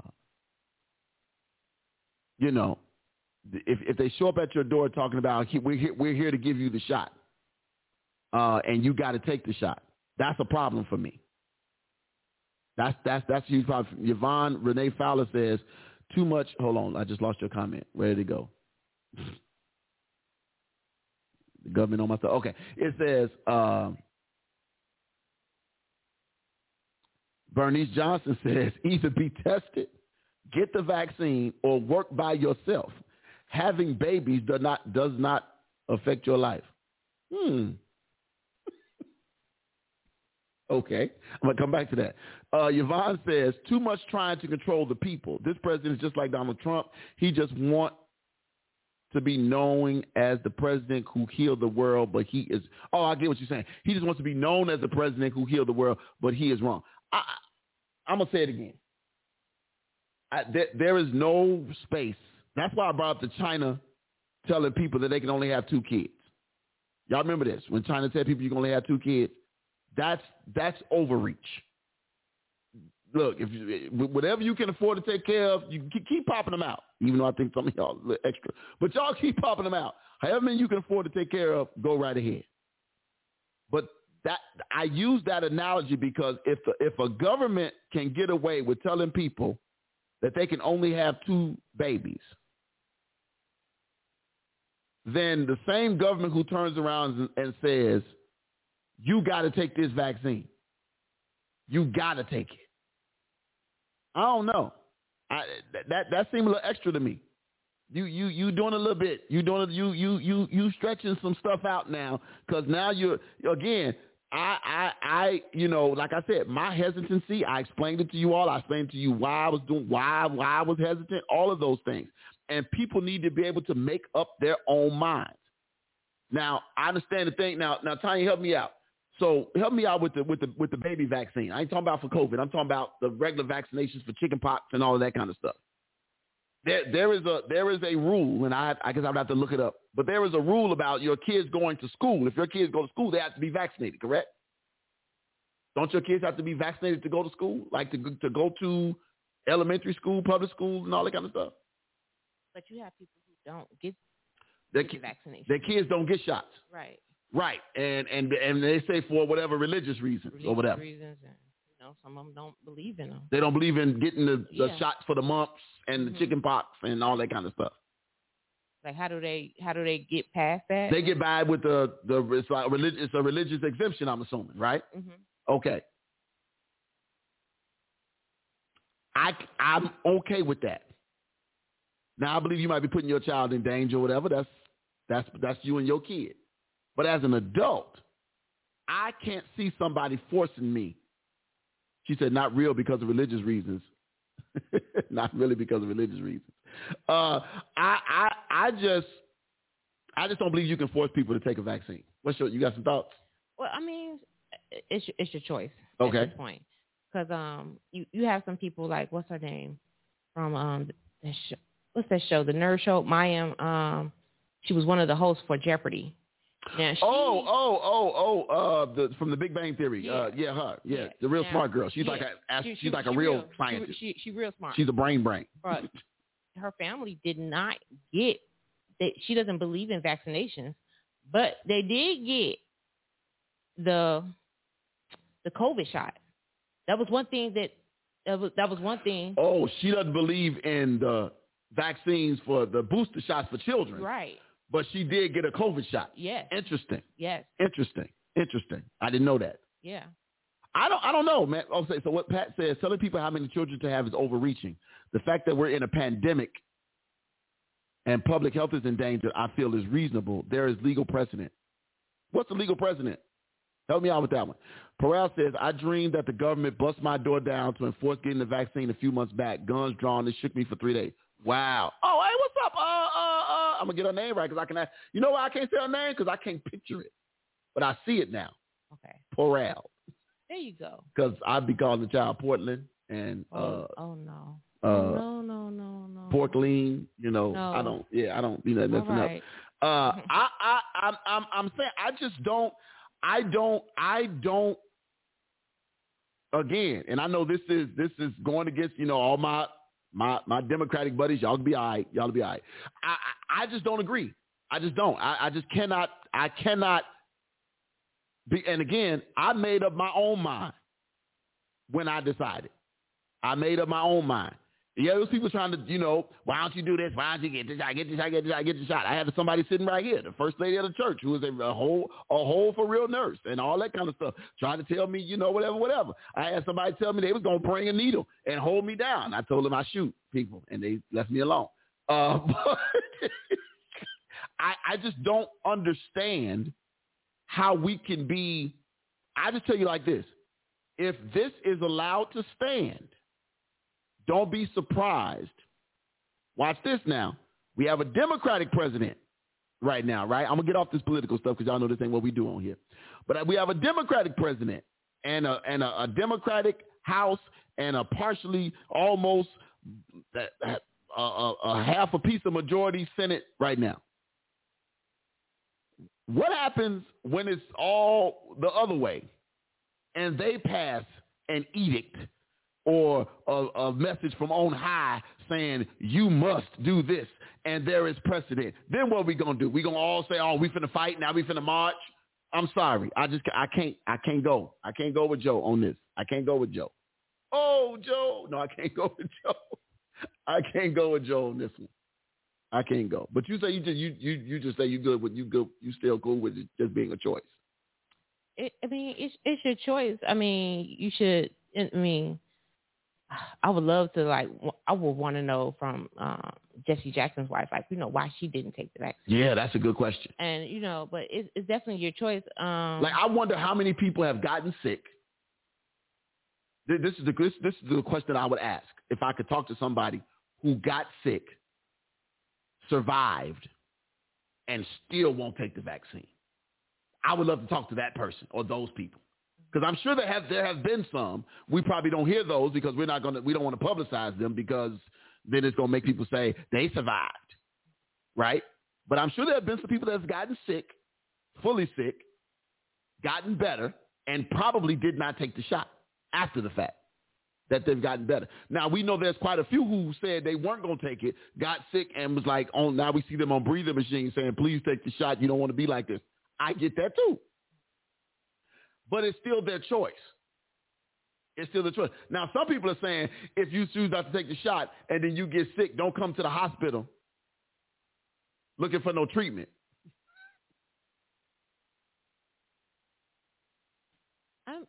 you know, if if they show up at your door talking about we're here, we're here to give you the shot, uh, and you got to take the shot, that's a problem for me. That's that's that's problem. Yvonne Renee Fowler says too much. Hold on, I just lost your comment. Where did it go? the government on my side. Okay, it says. Uh, Bernice Johnson *laughs* says either be tested, get the vaccine, or work by yourself having babies does not does not affect your life. Hmm. Okay, I'm gonna come back to that. Uh, Yvonne says too much trying to control the people. This president is just like Donald Trump. He just wants to be known as the president who healed the world, but he is. Oh, I get what you're saying. He just wants to be known as the president who healed the world, but he is wrong. I, I'm gonna say it again. I, there, there is no space that's why I brought up the China telling people that they can only have two kids. Y'all remember this? When China said people you can only have two kids, that's that's overreach. Look, if you, eh, whatever you can afford to take care of, you keep popping them out. Even though I think some of y'all a little extra, but y'all keep popping them out. However many you can afford to take care of, go right ahead. But that I use that analogy because if if a government can get away with telling people that they can only have two babies, then the same government who turns around and says, you got to take this vaccine. You got to take it. I don't know. I, that that seemed a little extra to me. You you you doing a little bit. You doing you you you you stretching some stuff out now because now you're again. I I I you know like I said, my hesitancy. I explained it to you all. I explained to you why I was doing why why I was hesitant. All of those things, and people need to be able to make up their own minds. Now I understand the thing. Now now Tanya, help me out. So help me out with the with the with the baby vaccine. I ain't talking about for COVID. I'm talking about the regular vaccinations for chickenpox and all of that kind of stuff. There there is a there is a rule, and I I guess I would have to look it up. But there is a rule about your kids going to school. If your kids go to school, they have to be vaccinated. Correct? Don't your kids have to be vaccinated to go to school, like to to go to elementary school, public school, and all that kind of stuff? But you have people who don't get Their, the ki- vaccination. their kids don't get shots. right. Right, and and and they say for whatever religious reasons Religious or whatever. reasons, and you know, some of them don't believe in them. They don't believe in getting the, the Yeah. shots for the mumps and the chicken pox and all that kind of stuff. Like, how do they how do they get past that? They get by with the the it's like religious it's a religious exemption. I'm assuming, right? hmm Okay. I I'm okay with that. Now I believe you might be putting your child in danger or whatever. That's that's that's you and your kid. But as an adult, I can't see somebody forcing me. She said, not real because of religious reasons. *laughs* not really because of religious reasons. Uh, I I I just I just don't believe you can force people to take a vaccine. What's your you got some thoughts? Well, I mean, it's it's your choice Okay. at this point. Because um, you you have some people like what's her name from um what's that show the Nerd Show Mayim um she was one of the hosts for Jeopardy. Now she, Oh, oh, oh, oh, uh, the, from the Big Bang Theory. Uh, Yeah. yeah, her. Yeah, Yeah. the real Now, smart girl. She's yeah. like a, she- she's she- like a real, she- scientist. She, she real smart. she's a brain brain. but her family did not get that she doesn't believe in vaccinations, but they did get the the COVID shot. That was one thing that that was that was one thing. Oh, she doesn't believe in the vaccines for the booster shots for children, Right. But she did get a COVID shot. Yes. Interesting, Yes. interesting, interesting. I didn't know that. Yeah. I don't. I don't know, man. Oh, so so what Pat says, telling people how many children to have is overreaching. The fact that we're in a pandemic and public health is in danger, I feel is reasonable. There is legal precedent. What's the legal precedent? Help me out with that one. Peral says, I dreamed that the government bust my door down to enforce getting the vaccine a few months back. Guns drawn. It shook me for three days. Wow. Oh, hey, what's up? Uh. I'm going to get her name right because I can ask. You know why I can't say her name? Because I can't picture it. But I see it now. Okay. Peral. There you go. Because I'd be calling the child Portland and Oh, uh, oh no. uh, no, no, no, no. pork lean. You know, No. I don't. Yeah, I don't You know, messing right. up. Uh, I, I, I'm, I'm, I'm saying, I just don't. I don't. I don't. Again, and I know this is this is going against you know all my my my Democratic buddies. Y'all be all right. Y'all be all right. I, I I just don't agree. I just don't. I, I just cannot. I cannot. Be, and again, I made up my own mind when I decided. I made up my own mind. Yeah, those people trying to, you know, why don't you do this? Why don't you get this shot? Get this shot? Get this shot? Get this shot? I had somebody sitting right here, the first lady of the church, who was a, a whole, a whole for real nurse and all that kind of stuff, trying to tell me, you know, whatever, whatever. I had somebody tell me they was gonna bring a needle and hold me down. I told them I shoot people, and they left me alone. Uh, *laughs* but I, I just don't understand how we can be. I just tell you like this: if this is allowed to stand, don't be surprised. Watch this now. We have a Democratic president right now, right? I'm gonna get off this political stuff because y'all know this ain't what we do on here. But we have a Democratic president and a and a, a Democratic House and a partially almost that, that, a, a, a half a piece of majority Senate right now. What happens when it's all the other way and they pass an edict or a, a message from on high saying you must do this and there is precedent? Then what are we gonna do? We gonna all say, "Oh, we finna fight now. We finna march." I'm sorry. I just I can't I can't go. I can't go with Joe on this. I can't go with Joe. Oh, Joe. No, I can't *laughs* go with Joe. I can't go with Joe on this one. I can't go. But you say you just you you you just say you good with you good you still cool with it just being a choice. It, I mean, it's it's your choice. I mean, you should. I mean, I would love to like. I would want to know from um, Jesse Jackson's wife, like you know, why she didn't take the vaccine. Yeah, that's a good question. And you know, but it's, it's definitely your choice. Um, Like I wonder how many people have gotten sick. This is the this, this is the question I would ask if I could talk to somebody who got sick, survived, and still won't take the vaccine. I would love to talk to that person or those people because I'm sure there have there have been some. We probably don't hear those because we're not gonna we don't want to publicize them because then it's gonna make people say they survived, right? But I'm sure there have been some people that have gotten sick, fully sick, gotten better, and probably did not take the shot after the fact that they've gotten better. Now we know there's quite a few who said they weren't to take it, got sick, and was like, "On now we see them on breathing machines saying, please take the shot. You don't want to be like this." I get that too, but it's still their choice. It's still the choice. Now some people are saying if you choose not to take the shot and then you get sick, don't come to the hospital looking for no treatment. I'm,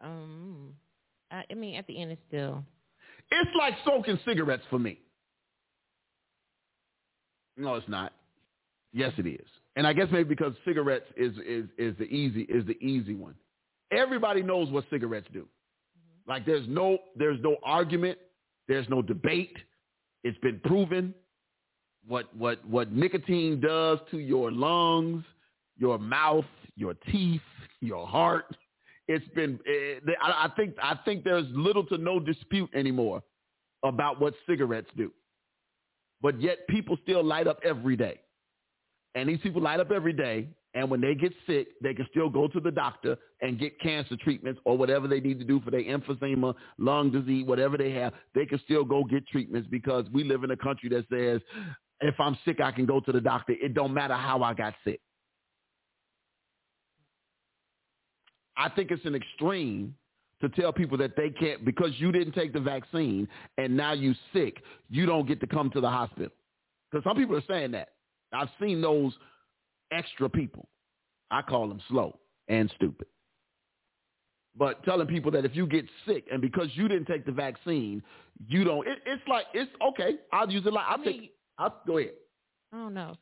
um, I, I mean, at the end, it's still. It's like smoking cigarettes for me. No, it's not. Yes, it is. And I guess maybe because cigarettes is is is the easy is the easy one. Everybody knows what cigarettes do. Like there's no there's no argument, there's no debate. It's been proven what what what nicotine does to your lungs, your mouth, your teeth, your heart. It's been eh, I I think I think there's little to no dispute anymore about what cigarettes do. But yet people still light up every day. And these people light up every day, and when they get sick, they can still go to the doctor and get cancer treatments or whatever they need to do for their emphysema, lung disease, whatever they have. They can still go get treatments because we live in a country that says, if I'm sick, I can go to the doctor. It don't matter how I got sick. I think it's an extreme to tell people that they can't because you didn't take the vaccine and now you sick, you don't get to come to the hospital. Because some people are saying that. I've seen those extra people. I call them slow and stupid. But telling people that if you get sick and because you didn't take the vaccine, you don't. It, it's like it's okay. I'll use it like I'll I take. mean, I'll go ahead. I don't know.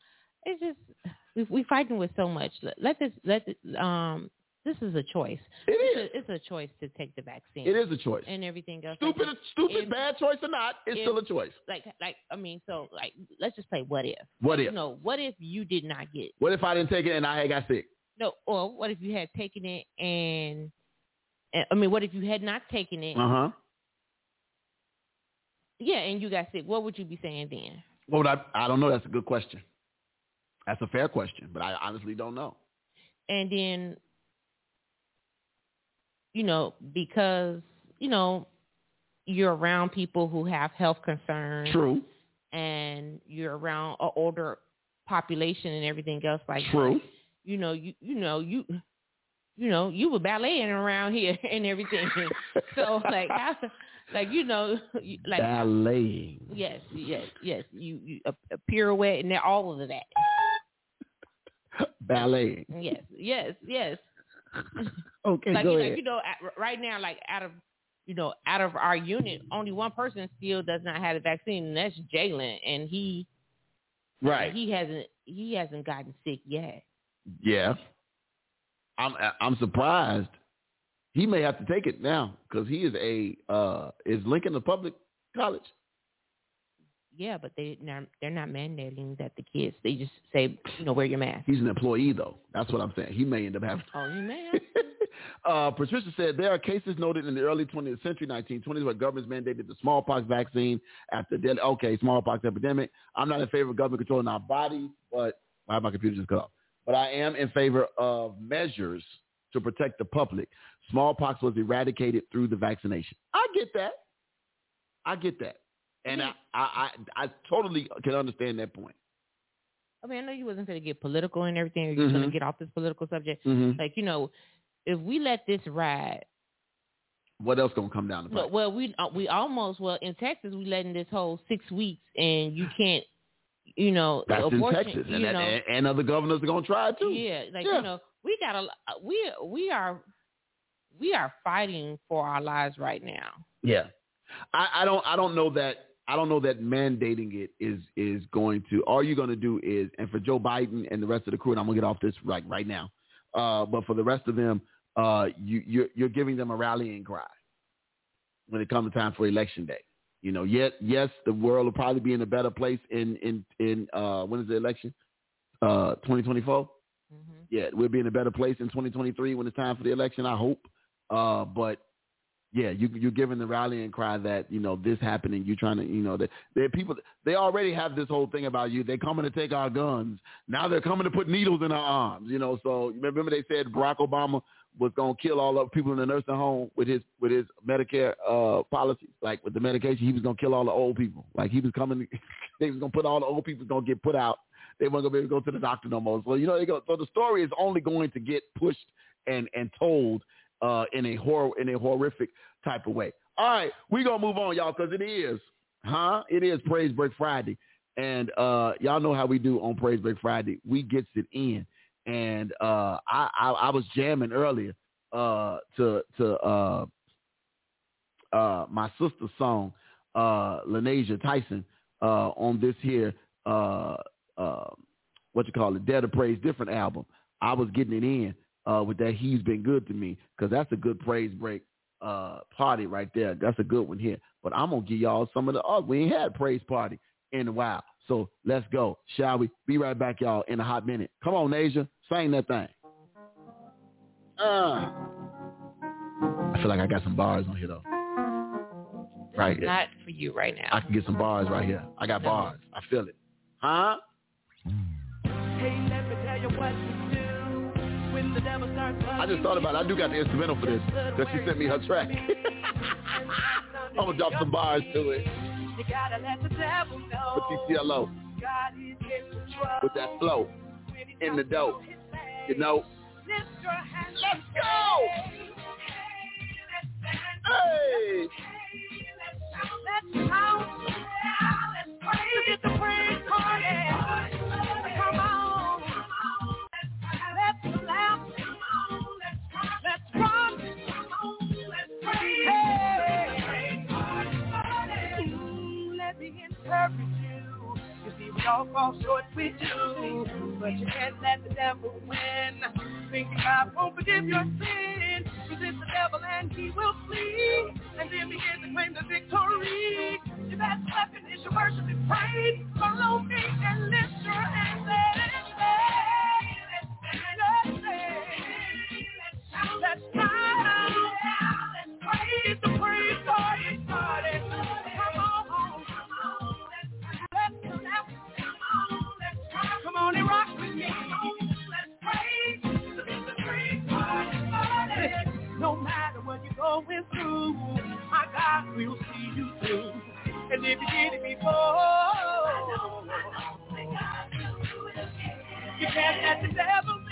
It's just we we fighting with so much. Let, let this let this, um. This is a choice. It It's is. a, it's a choice to take the vaccine. It is a choice. and everything else. Stupid, Like, stupid, if- bad choice or not, it's if- still a choice. like like I mean, so like let's just play what if. What if? You know, what if you did not get What if I didn't take it and I had got sick? no, or what if you had taken it and, and I mean, what if you had not taken it? Uh huh. Yeah, and you got sick. What would you be saying then? Well, I? I don't know. That's a good question. That's a fair question, but I honestly don't know. And then, you know, because you know you're around people who have health concerns, True. and you're around an older population and everything else like that. True. you know, you you know, you you know, you were balleting around here *laughs* and everything. so like how, like you know, like Balleting. yes, yes, yes, you, you a, a pirouette and all of that. Balleting. Yes, yes, yes. *laughs* Okay, like, go you know, ahead. you know, right now, like out of you know, out of our unit, only one person still does not have the vaccine, and that's Jalen, and he right. he hasn't he hasn't gotten sick yet. Yeah. I'm I'm surprised. He may have to take it now because he is a uh is Lincoln a public college? Yeah, but they not, they're not mandating that the kids. They just say, you know, wear your mask. He's an employee though. That's what I'm saying. He may end up having. Oh, you man. *laughs* uh, Patricia said there are cases noted in the early 20th century, 1920s, where governments mandated the smallpox vaccine after deadly. Okay, smallpox epidemic. I'm not in favor of government controlling our bodies, but why my computer just cut off? But I am in favor of measures to protect the public. Smallpox was eradicated through the vaccination. I get that. I get that, and I, I, I, I totally can understand that point. I mean, I know you wasn't going to get political and everything, You're going Mhm. to get off this political subject. Mm-hmm. Like, you know, if we let this ride, what else gonna come down the pipe? well, we uh, we almost well in Texas we letting this whole six weeks and you can't, you know, That's in Texas, and, that, and, and other governors are gonna try too. yeah, like Yeah. you know, we got a we we are we are fighting for our lives right now. Yeah, I, I don't. I don't know that. I don't know that mandating it is is going to. All you're going to do is, and for Joe Biden and the rest of the crew, and I'm gonna get off this right right now. Uh, but for the rest of them, uh, you you're, you're giving them a rallying cry when it comes to time for election day. You know, yet yes, the world will probably be in a better place in in in uh, when is the election? Uh, 2024. Yeah, we'll be in a better place in 2023 when it's time for the election. I hope. Uh, but yeah, you you're giving the rallying cry that you know this happening. You're trying to you know that there people they already have this whole thing about you. They're coming to take our guns. Now they're coming to put needles in our arms. You know, so remember they said Barack Obama was gonna kill all the people in the nursing home with his with his Medicare uh policies, like with the medication. He was gonna kill all the old people. Like he was coming, *laughs* they was gonna put all the old people gonna get put out. They weren't gonna be able to go to the doctor no more. So you know they go. So the story is only going to get pushed and and told uh, in a horror in a horrific type of way. All right, we gonna move on, y'all, because it is, huh? It is Praise Break Friday, and uh, y'all know how we do on Praise Break Friday. We gets it in, and uh, I, I I was jamming earlier uh, to to uh, uh, my sister's song, uh, Lanasia Tyson, uh, on this here, uh, uh, what you call it, Dare to Praise, different album. I was getting it in uh, with that He's Been Good to Me because that's a good praise break uh, party right there. That's a good one here. But I'm going to give y'all some of the other. We ain't had praise party in a while. So let's go, shall we? Be right back, y'all, in a hot minute. Come on, Nasia. Sing that thing. Uh. I feel like I got some bars on here, though. Right. here. Not for you right now. I can get some bars right here. I got bars. I feel it. Huh? Hey, I just thought about it. I do got the instrumental for this. That she sent me her track. I'm gonna drop some bars to it. For TTLO. With that flow. In the dope. You know? Let's go! Hey! Let's shout. Let's praise. You get the praise all fall short, we do. But you can't let the devil win. Thinking God won't forgive your sin. Resist the devil and he will flee. And then begin to claim the victory. Your best weapon is your worship and praise. Follow me and lift your hands and let's say, let's shout. If you did it before, you can't let the devil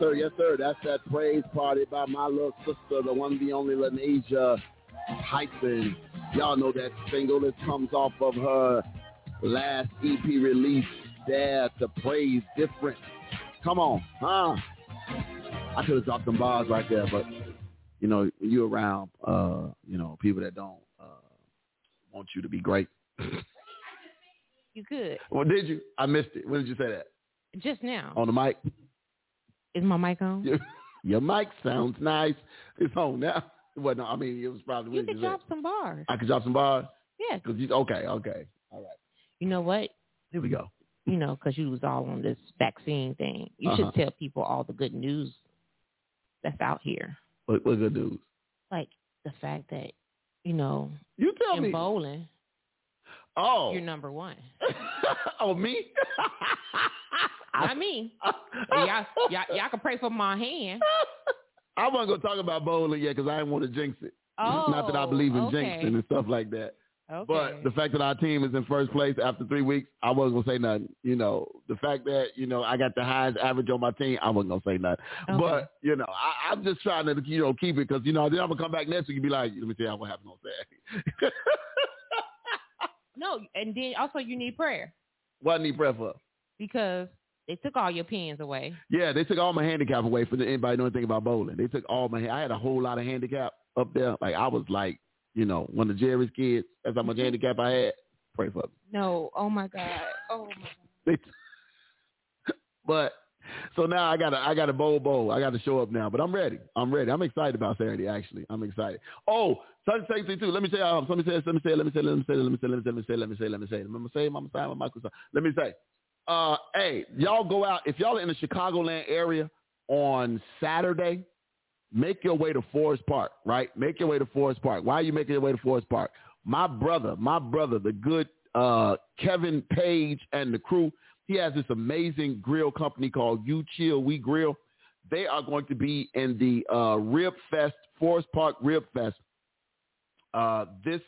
sir. Yes, sir. That's that praise party by my little sister, the one, the only Lanasia Hyphen. Y'all know that single that comes off of her last EP release, Dare to Praise Different. Come on, huh? I could have dropped some bars right there, but you know, you around, uh, you know, people that don't uh, want you to be great. You could. Well, did you? I missed it. When did you say that? Just now. On the mic? Is my mic on? Your, *laughs* your mic sounds nice. It's on now. *laughs* Well, no, I mean, it was probably. You could drop some bars. I could drop some bars? Yes. Cause you, okay, okay. All right. You know what? Here we go. You know, because you was all on this vaccine thing. You Uh-huh. should tell people all the good news that's out here. What, what good news? Like the fact that, you know, You tell in me. bowling, Oh. you're number one. *laughs* oh, me? *laughs* Not me. y'all, y'all, y'all can pray for my hand. I wasn't going to talk about bowling yet because I didn't want to jinx it. Oh, Not that I oh, believe in okay. jinxing and stuff like that. Okay. But the fact that our team is in first place after three weeks, I wasn't gonna say nothing. You know, the fact that you know I got the highest average on my team, I wasn't gonna say nothing. Okay. But you know, I, I'm just trying to you know keep it because you know then I'm gonna come back next week and be like, let me tell you what happened on Saturday. *laughs* no, and then also you need prayer what I need prayer for? because they took all your pins away. Yeah, they took all my handicap away for anybody know anything about bowling. They took all my. I had a whole lot of handicap up there. Like I was like, you know, one of Jerry's kids. That's how much mm-hmm. handicap I had. Pray for me. No, oh my God. Oh my God. *laughs* They *laughs* but so now I got to I got to bowl bowl. I got to show up now. But I'm ready. I'm ready. I'm excited about Saturday. Actually, I'm excited. Oh, say say too. Let me say um. Let me say. Let me say. Let me say. Let me say. Let me say. Let me say. Let me say. Let me say. Let me say. Let me say. Let me say. Let me say. Uh, hey, y'all go out if y'all are in the Chicagoland area on Saturday. Make your way to Forest Park, right? Make your way to Forest Park. Why are you making your way to Forest Park? My brother, my brother, the good uh, Kevin Page and the crew, he has this amazing grill company called You Chill We Grill. They are going to be in the uh, Rib Fest, Forest Park Rib Fest, uh, this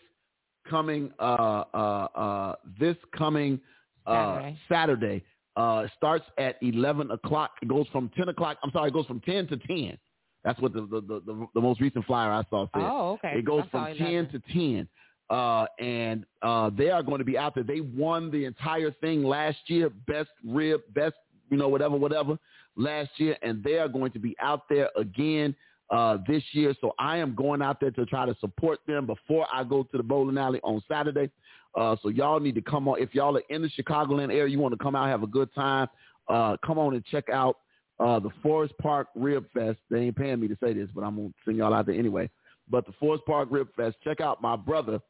coming uh, uh, uh, this coming uh, Saturday. Saturday. Uh, it starts at 11 o'clock. It goes from 10 o'clock. I'm sorry, it goes from 10 to 10. That's what the the, the, the, the most recent flyer I saw said. Oh, okay. It goes from 10 11. to 10. Uh, and uh, they are going to be out there. They won the entire thing last year, best rib, best, you know, whatever, whatever, last year. And they are going to be out there again uh, this year. So I am going out there to try to support them before I go to the bowling alley on Saturday. Uh, so y'all need to come on. If y'all are in the Chicagoland area, you want to come out, have a good time, uh, come on and check out uh, the Forest Park Rib Fest. They ain't paying me to say this, but I'm going to send y'all out there anyway. But the Forest Park Rib Fest, check out my brother,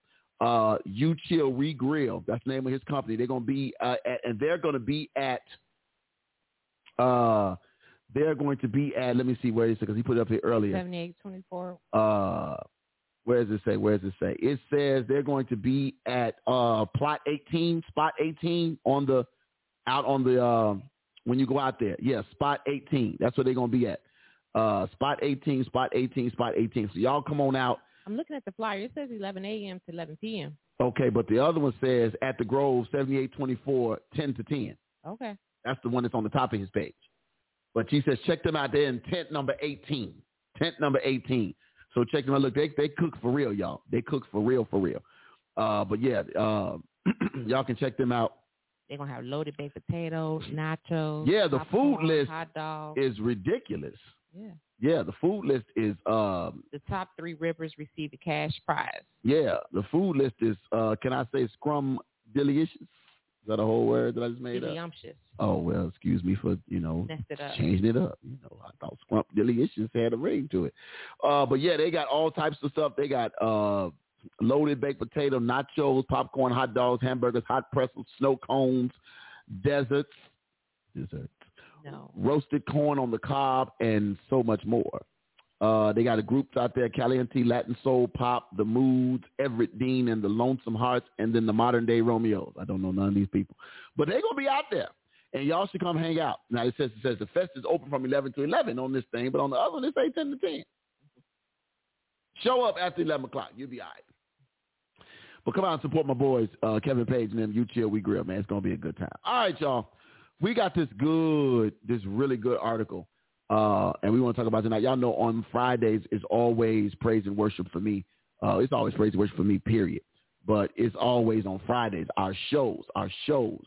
uh, You Chill We Grill. That's the name of his company. They're going to be, uh, at, and they're going to be at, uh, they're going to be at, let me see where it is, because he put it up here earlier. 7824. Uh, where does it say? Where does it say? It says they're going to be at uh, plot 18, spot 18 on the, out on the, uh, when you go out there. Yeah, spot 18. That's where they're going to be at. Uh, spot 18, spot 18, spot 18. So y'all come on out. I'm looking at the flyer. It says 11 a.m. to 11 p.m. Okay, but the other one says at the Grove, 7824, 10 to 10. Okay. That's the one that's on the top of his page. But she says check them out there in tent number 18. Tent number 18. So check them out. Look, they they cook for real, y'all. They cook for real, for real. Uh, but yeah, uh, *clears throat* y'all can check them out. They're going to have loaded baked potatoes, nachos. Yeah, the food list Hot dogs. Is ridiculous. Yeah. Yeah, the food list is um The top three rippers receive a cash prize. yeah, the food list is uh can I say scrum delicious? Is that a whole word that I just made up? Oh well, excuse me for you know Messed it up. changing it up. You know, I thought scrum Delicious had a ring to it. Uh, but yeah, they got all types of stuff. They got uh, loaded baked potato, nachos, popcorn, hot dogs, hamburgers, hot pretzels, snow cones, desserts, desserts, No. roasted corn on the cob, and so much more. Uh, they got a groups out there, Caliente, Latin Soul Pop, The Moods, Everett Dean, and the Lonesome Hearts, and then the Modern Day Romeos. I don't know none of these people. But they're going to be out there. And y'all should come hang out. Now, it says, it says the fest is open from 11 to 11 on this thing, but on the other one, it say 10 to 10. Show up after 11 o'clock. You'll be all right. But come out and support my boys, uh, Kevin Page and them. You chill, we grill, man. It's going to be a good time. All right, y'all. We got this good, this really good article Uh, and we want to talk about tonight. Y'all know on Fridays is always praise and worship for me. Uh, it's always praise and worship for me, period. But it's always on Fridays. Our shows, our shows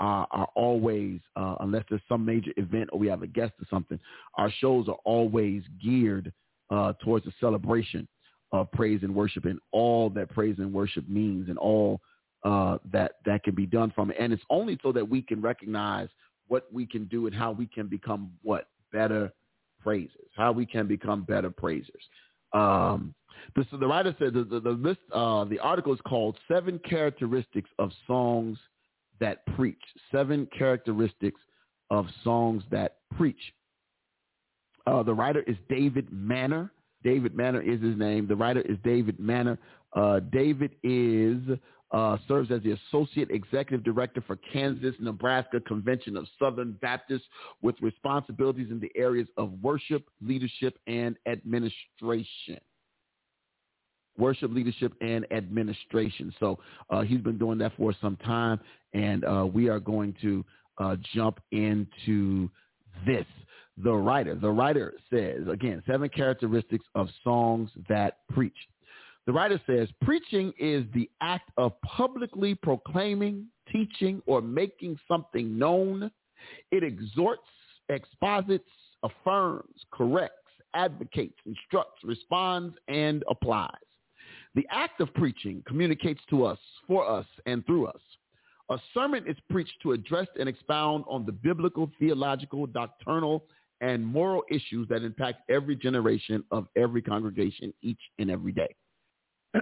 are, are always, uh, unless there's some major event or we have a guest or something, our shows are always geared uh, towards the celebration of praise and worship and all that praise and worship means and all uh, that that can be done from it. And it's only so that we can recognize what we can do and how we can become what better praisers, how we can become better praisers. Um, the, so the writer said the, the, the list, uh, the article is called Seven Characteristics of Songs That Preach. Seven Characteristics of Songs That Preach. Uh, the writer is David Manner. David Manner is his name. The writer is David Manner. Uh, David is uh, serves as the Associate Executive Director for Kansas, Nebraska Convention of Southern Baptists with responsibilities in the areas of worship, leadership, and administration. Worship, leadership, and administration. So uh, he's been doing that for some time, and uh, we are going to uh, jump into this. The writer. The writer says, again, seven characteristics of songs that preach. The writer says, preaching is the act of publicly proclaiming, teaching, or making something known. It exhorts, exposits, affirms, corrects, advocates, instructs, responds, and applies. The act of preaching communicates to us, for us, and through us. A sermon is preached to address and expound on the biblical, theological, doctrinal, and moral issues that impact every generation of every congregation each and every day.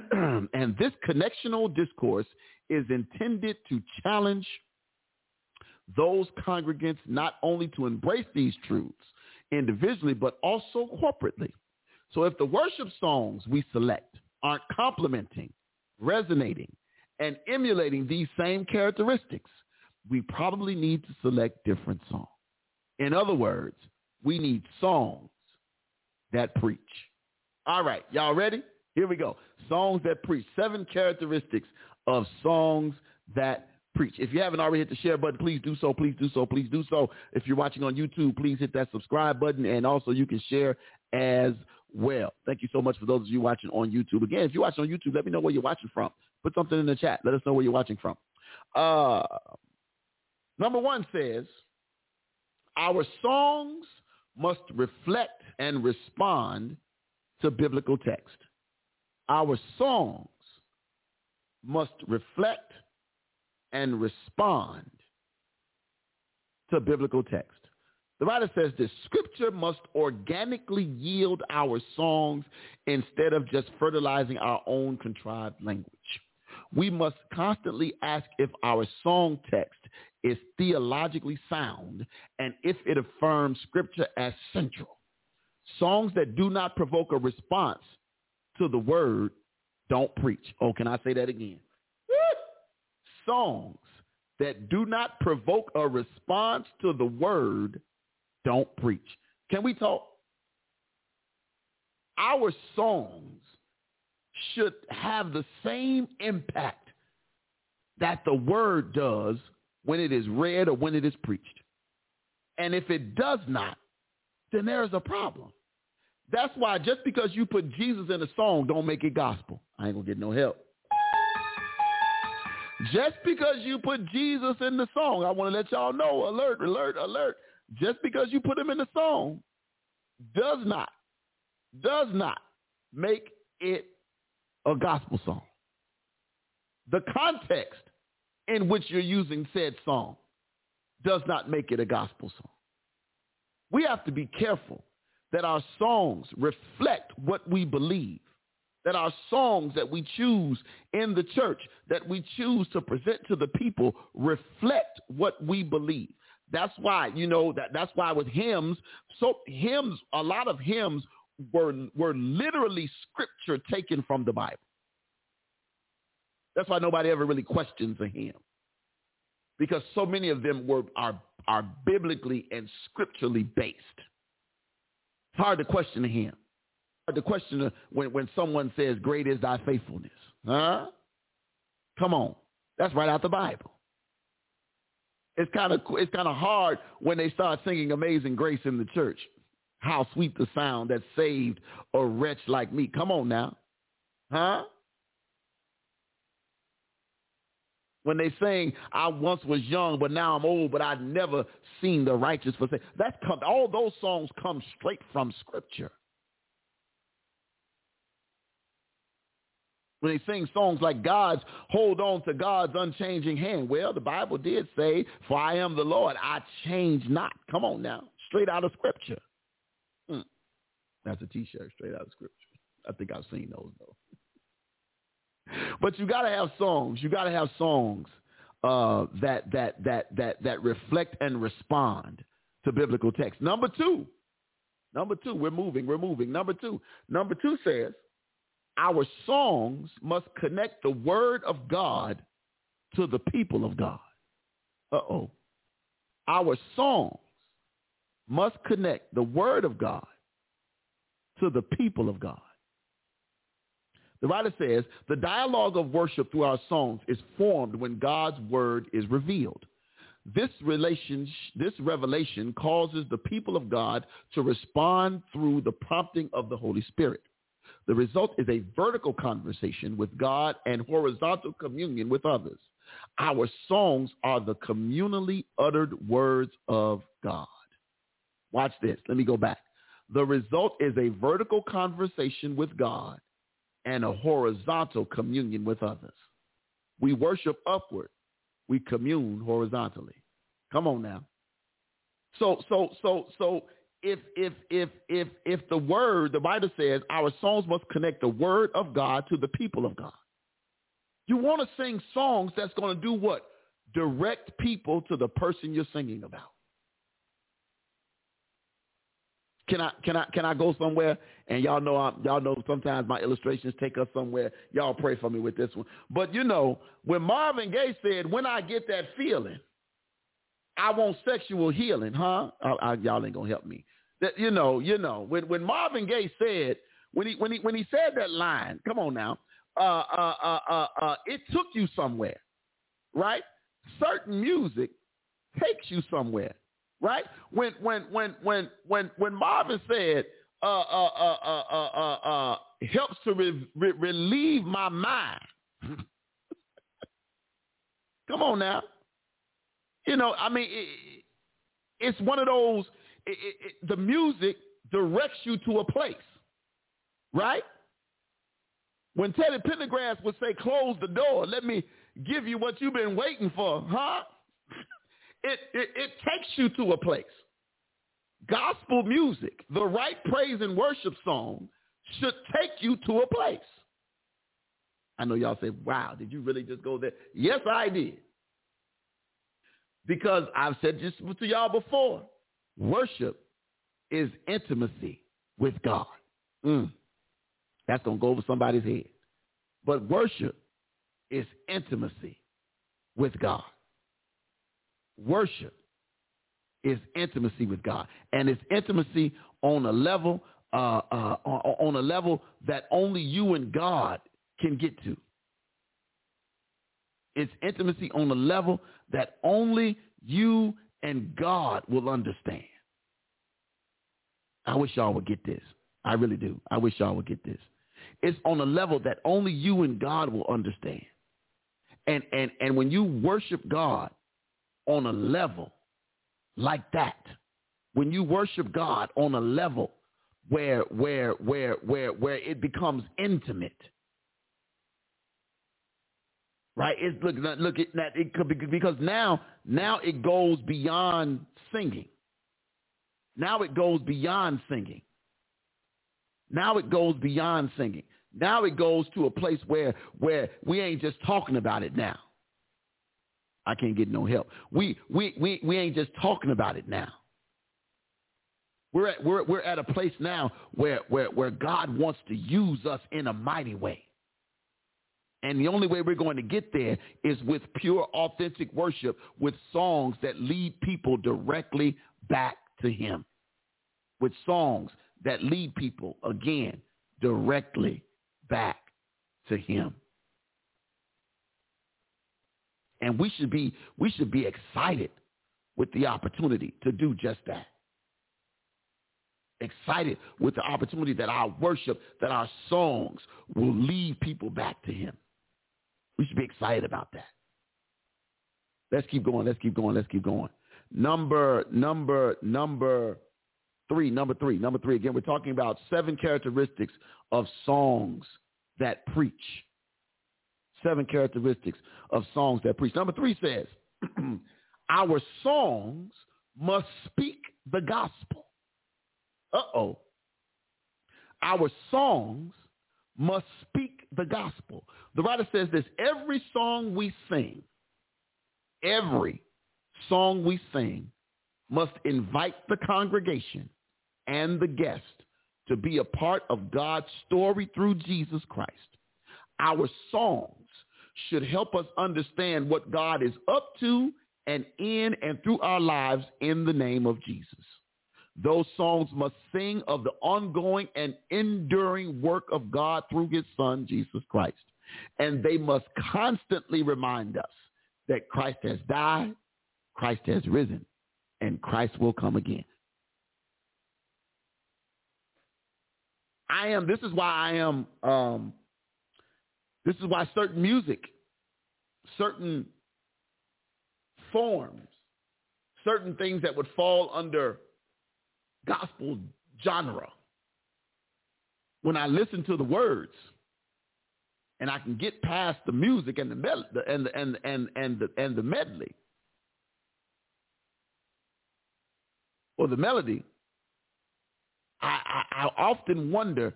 *clears throat* and this connectional discourse is intended to challenge those congregants not only to embrace these truths individually, but also corporately. So if the worship songs we select aren't complementing, resonating, and emulating these same characteristics, we probably need to select different songs. In other words, we need songs that preach. All right, y'all ready? Here we go. Songs that preach. Seven characteristics of songs that preach. If you haven't already hit the share button, please do so. Please do so. Please do so. If you're watching on YouTube, please hit that subscribe button, and also you can share as well. Thank you so much for those of you watching on YouTube. Again, if you're watching on YouTube, let me know where you're watching from. Put something in the chat. Let us know where you're watching from. Uh, number one says, our songs must reflect and respond to biblical text our songs must reflect and respond to biblical text. The writer says this, scripture must organically yield our songs instead of just fertilizing our own contrived language. We must constantly ask if our song text is theologically sound and if it affirms scripture as central. Songs that do not provoke a response to the word, don't preach. Oh, can I say that again? Songs that do not provoke a response to the word, don't preach. Can we talk? Our songs should have the same impact that the word does when it is read or when it is preached. And if it does not, then there is a problem. That's why just because you put Jesus in a song don't make it gospel. I ain't gonna get no help. Just because you put Jesus in the song, I want to let y'all know, alert, alert, alert. Just because you put him in the song does not, does not make it a gospel song. The context in which you're using said song does not make it a gospel song. We have to be careful that our songs reflect what we believe, that our songs that we choose in the church, that we choose to present to the people reflect what we believe. That's why, you know, that that's why with hymns, so hymns, a lot of hymns were were literally scripture taken from the Bible. That's why nobody ever really questions a hymn. Because so many of them were are are biblically and scripturally based. It's hard to question him. Hard to question when, when someone says, great is thy faithfulness. Huh? Come on. That's right out the Bible. It's kind of it's kind of hard when they start singing Amazing Grace in the church. How sweet the sound that saved a wretch like me. Come on now. Huh? When they saying, I once was young, but now I'm old, but I've never seen the righteous forsake. That's come, all those songs come straight from Scripture. When they sing songs like God's hold on to God's unchanging hand. Well, the Bible did say, for I am the Lord, I change not. Come on now, straight out of Scripture. Hmm. That's a t-shirt straight out of Scripture. I think I've seen those though. But you got to have songs. You got to have songs uh, that that that that that reflect and respond to biblical text. Number two, number two, we're moving, we're moving. Number two, number two says our songs must connect the word of God to the people of God. Uh oh, our songs must connect the word of God to the people of God. The writer says, the dialogue of worship through our songs is formed when God's word is revealed. This relation, this revelation causes the people of God to respond through the prompting of the Holy Spirit. The result is a vertical conversation with God and horizontal communion with others. Our songs are the communally uttered words of God. Watch this. Let me go back. The result is a vertical conversation with God and a horizontal communion with others. We worship upward. We commune horizontally. Come on now. So so so so if if if if if the word, the Bible says our songs must connect the word of God to the people of God. You want to sing songs that's going to do what? Direct people to the person you're singing about. Can I can I can I go somewhere? And y'all know I'm, y'all know sometimes my illustrations take us somewhere. Y'all pray for me with this one. But you know when Marvin Gaye said, "When I get that feeling, I want sexual healing," huh? I, I, y'all ain't gonna help me. That you know, you know when when Marvin Gaye said when he when he when he said that line, come on now, uh, uh, uh, uh, uh, it took you somewhere, right? Certain music takes you somewhere right? When when when when when when Marvin said uh uh uh uh uh, uh, helps to re- re- relieve my mind. *laughs* Come on now. You know, I mean, it, it's one of those. It, it, the music directs you to a place, right? When Teddy Pendergrass would say, "Close the door," let me give you what you've been waiting for, huh? *laughs* it, it, it takes you to a place. Gospel music, the right praise and worship song should take you to a place. I know y'all say, wow, did you really just go there? Yes, I did. Because I've said this to y'all before. Worship is intimacy with God. Mm. That's going to go over somebody's head. But worship is intimacy with God. Worship is intimacy with God, and it's intimacy on a level uh, uh, on a level that only you and God can get to. It's intimacy on a level that only you and God will understand. I wish y'all would get this. I really do. I wish y'all would get this. It's on a level that only you and God will understand. And and and when you worship God, on a level like that, when you worship God on a level where where where where where it becomes intimate, right? It's look look at that it could be because now now it goes beyond singing. Now it goes beyond singing. Now it goes beyond singing. Now it goes to a place where where we ain't just talking about it now. I can't get no help. We we we we ain't just talking about it now. We're at we're we're at a place now where where where God wants to use us in a mighty way. And the only way we're going to get there is with pure authentic worship with songs that lead people directly back to him. With songs that lead people again directly back to him. And we should be we should be excited with the opportunity to do just that. excited with the opportunity that our worship, that our songs will lead people back to him. We should be excited about that. Let's keep going. Let's keep going. Let's keep going. Number, number, number three, number three, number three. Again, we're talking about seven characteristics of songs that preach. Seven characteristics of songs that preach. Number three says, *clears throat* our songs must speak the gospel. Uh-oh. Our songs must speak the gospel. The writer says this, every song we sing, every song we sing must invite the congregation and the guest to be a part of God's story through Jesus Christ. Our songs should help us understand what God is up to and in and through our lives in the name of Jesus. Those songs must sing of the ongoing and enduring work of God through his son, Jesus Christ. And they must constantly remind us that Christ has died, Christ has risen, and Christ will come again. I am, this is why I am, um, this is why certain music, certain forms, certain things that would fall under gospel genre. When I listen to the words and I can get past the music and the mel- and the, and and and the and the medley or the melody, I, I, I often wonder,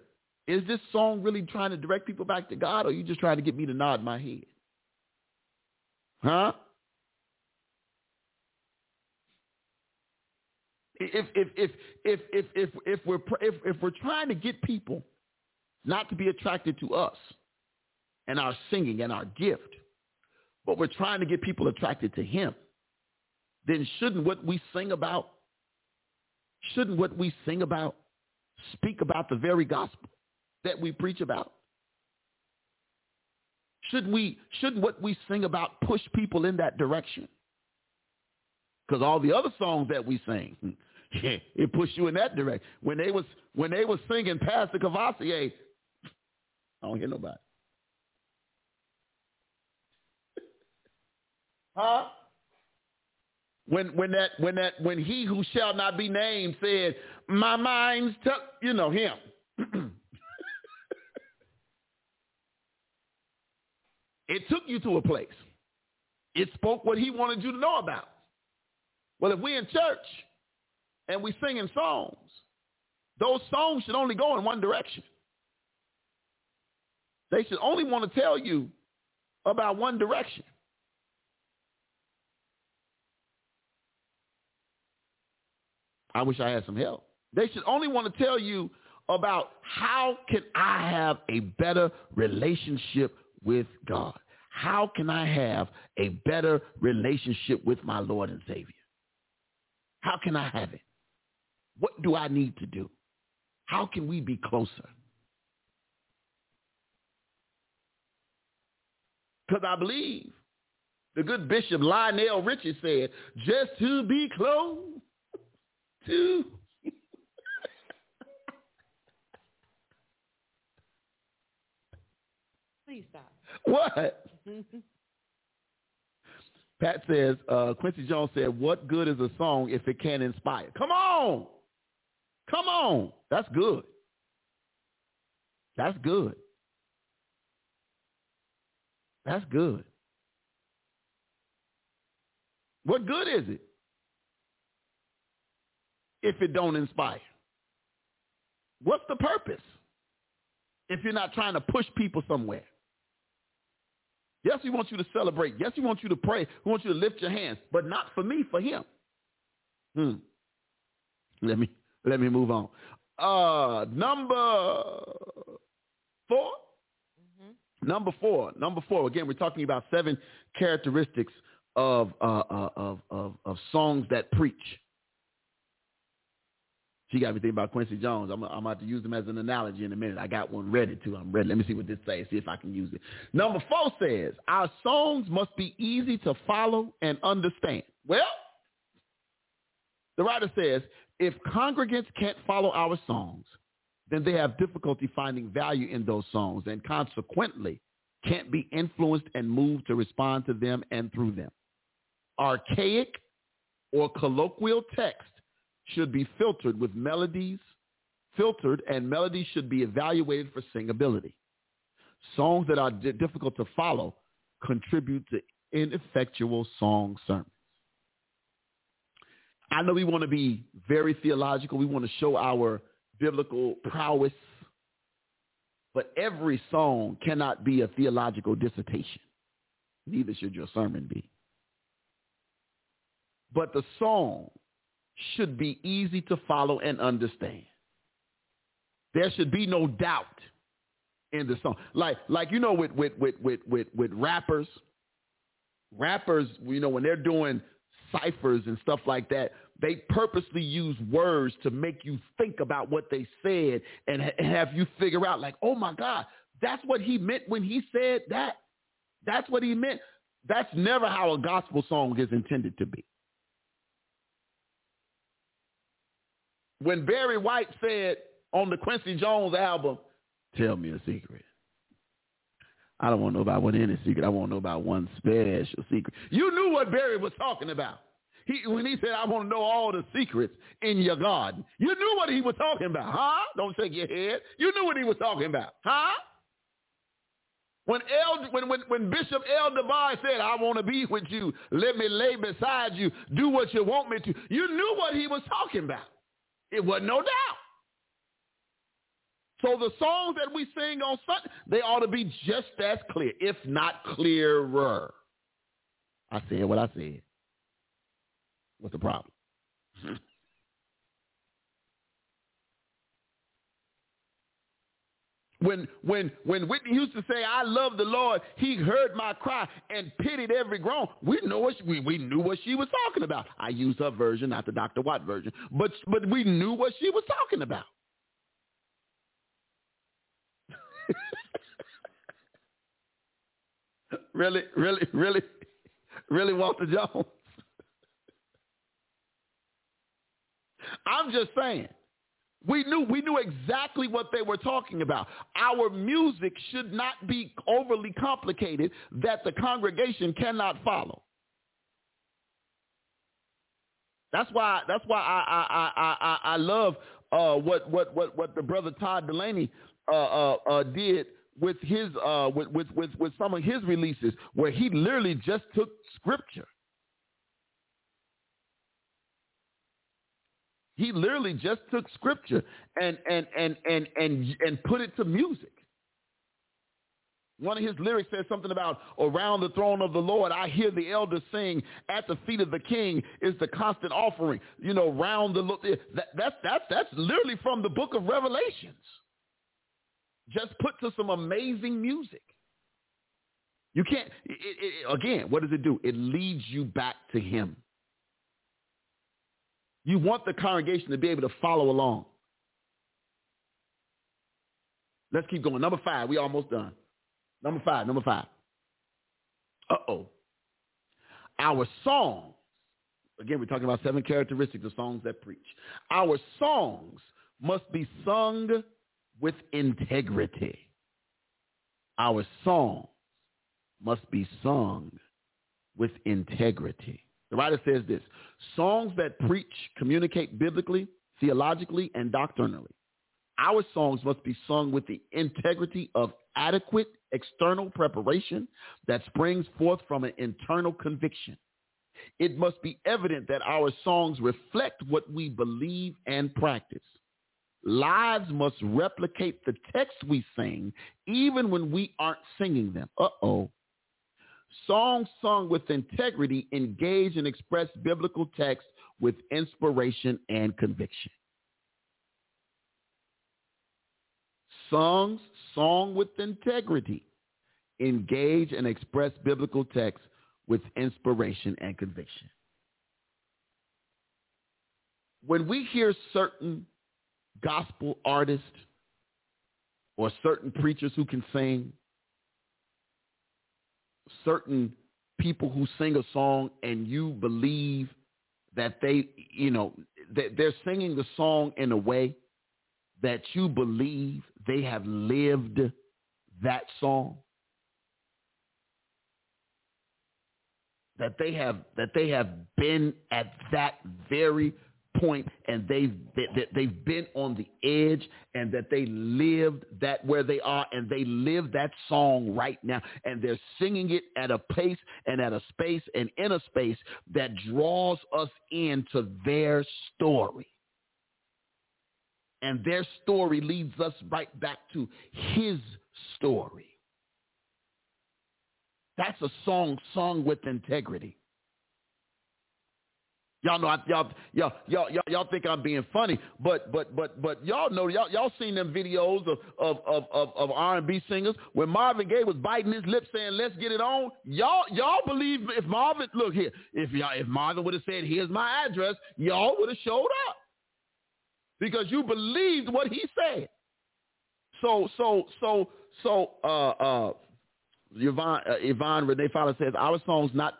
is this song really trying to direct people back to God or are you just trying to get me to nod my head? Huh? if if if if if if if we're if if we're trying to get people not to be attracted to us and our singing and our gift, but we're trying to get people attracted to him, then shouldn't what we sing about shouldn't what we sing about speak about the very gospel that we preach about? Should we shouldn't what we sing about push people in that direction? Because all the other songs that we sing, *laughs* it pushed you in that direction. When they was when they was singing Pastor Cavassier, eh, I don't hear nobody. *laughs* huh? When when that when that when he who shall not be named said, My mind's tucked, you know him. *clears throat* it took you to a place. It spoke what he wanted you to know about. Well, if we in church and we singing songs, those songs should only go in one direction. They should only want to tell you about one direction. I wish I had some help. They should only want to tell you about how can I have a better relationship with God? How can I have a better relationship with my Lord and Savior? How can I have it? What do I need to do? How can we be closer? Because I believe the good Bishop Lionel Richie said, just to be close to. Please stop. What? *laughs* Pat says, uh, Quincy Jones said, what good is a song if it can't inspire? Come on. Come on. That's good. That's good. That's good. What good is it if it don't inspire? What's the purpose if you're not trying to push people somewhere? Yes, he wants you to celebrate. Yes, he wants you to pray. He wants you to lift your hands, but not for me, for him. Hmm. Let me let me move on. Uh, number 4 mm-hmm. Number four. Number four. Again, we're talking about seven characteristics of uh, uh, of, of of songs that preach. She got me thinking about Quincy Jones. I'm, I'm about to use him as an analogy in a minute. I got one ready too. I'm ready. Let me see what this says. See if I can use it. Number four says our songs must be easy to follow and understand. Well, the writer says If congregants can't follow our songs, then they have difficulty finding value in those songs and consequently can't be influenced and moved to respond to them and through them. Archaic or colloquial text should be filtered with melodies, filtered and melodies should be evaluated for singability. Songs that are d- difficult to follow contribute to ineffectual song sermons. I know we want to be very theological. We want to show our biblical prowess. But every song cannot be a theological dissertation. Neither should your sermon be. But the song should be easy to follow and understand. There should be no doubt in the song. Like like you know with with with with with, with rappers, rappers, you know, when they're doing ciphers and stuff like that, they purposely use words to make you think about what they said and ha- have you figure out like, oh my God, that's what he meant when he said that. That's what he meant. That's never how a gospel song is intended to be. When Barry White said on the Quincy Jones album, tell me a secret. I don't want to know about any secret. I want to know about one special secret. You knew what Barry was talking about. He, when he said, I want to know all the secrets in your garden, you knew what he was talking about, huh? Don't shake your head. You knew what he was talking about, huh? When, El, when, when, when Bishop El DeBarge said, I want to be with you, let me lay beside you, do what you want me to, you knew what he was talking about. It was no doubt. So the songs that we sing on Sunday, they ought to be just as clear, if not clearer. I said what I said. What's the problem? *laughs* When when when Whitney used to say, "I love the Lord," He heard my cry and pitied every groan. We know what she, we we knew what she was talking about. I used her version, not the Dr. Watt version, but but we knew what she was talking about. *laughs* really, really, really, really, Walter Jones. *laughs* I'm just saying. We knew we knew exactly what they were talking about. Our music should not be overly complicated that the congregation cannot follow. That's why that's why I I I I, I love uh, what what what what the brother Todd Dulaney uh, uh, uh, did with his uh, with, with with with some of his releases, where he literally just took scripture He literally just took scripture and and and and and and put it to music. One of his lyrics says something about around the throne of the Lord, I hear the elders sing. At the feet of the King is the constant offering. You know, round the that, that's that's that's literally from the book of Revelations. Just put to some amazing music. You can't. It, it, again, what does it do? It leads you back to Him. You want the congregation to be able to follow along. Let's keep going. Number five. We almost done. Number five. Number five. Uh-oh. Our songs. Again, we're talking about seven characteristics of songs that preach. Our songs must be sung with integrity. Our songs must be sung with integrity. The writer says this, songs that preach, communicate biblically, theologically, and doctrinally. Our songs must be sung with the integrity of adequate external preparation that springs forth from an internal conviction. It must be evident that our songs reflect what we believe and practice. Lives must replicate the text we sing even when we aren't singing them. Uh-oh. Songs sung with integrity engage and express biblical text with inspiration and conviction. Songs sung with integrity engage and express biblical text with inspiration and conviction. When we hear certain gospel artists or certain preachers who can sing, certain people who sing a song and you believe that they, you know, that they're singing the song in a way that you believe they have lived that song. That they have that they have been at that very point and they've that they've been on the edge and that they lived that where they are and they live that song right now. And they're singing it at a pace and at a space and in a space that draws us into their story. And their story leads us right back to his story. That's a song sung with integrity Y'all know, I, y'all, y'all, y'all, y'all, think I'm being funny, but, but, but, but y'all know, y'all, y'all seen them videos of, of, of, of, of R&B singers when Marvin Gaye was biting his lip saying, "Let's get it on." Y'all, y'all believe if Marvin, look here, if y'all, if Marvin would have said, "Here's my address," y'all would have showed up because you believed what he said. So, so, so, so, uh, uh, Yvonne, uh, Yvonne Renee Fowler says, our song's not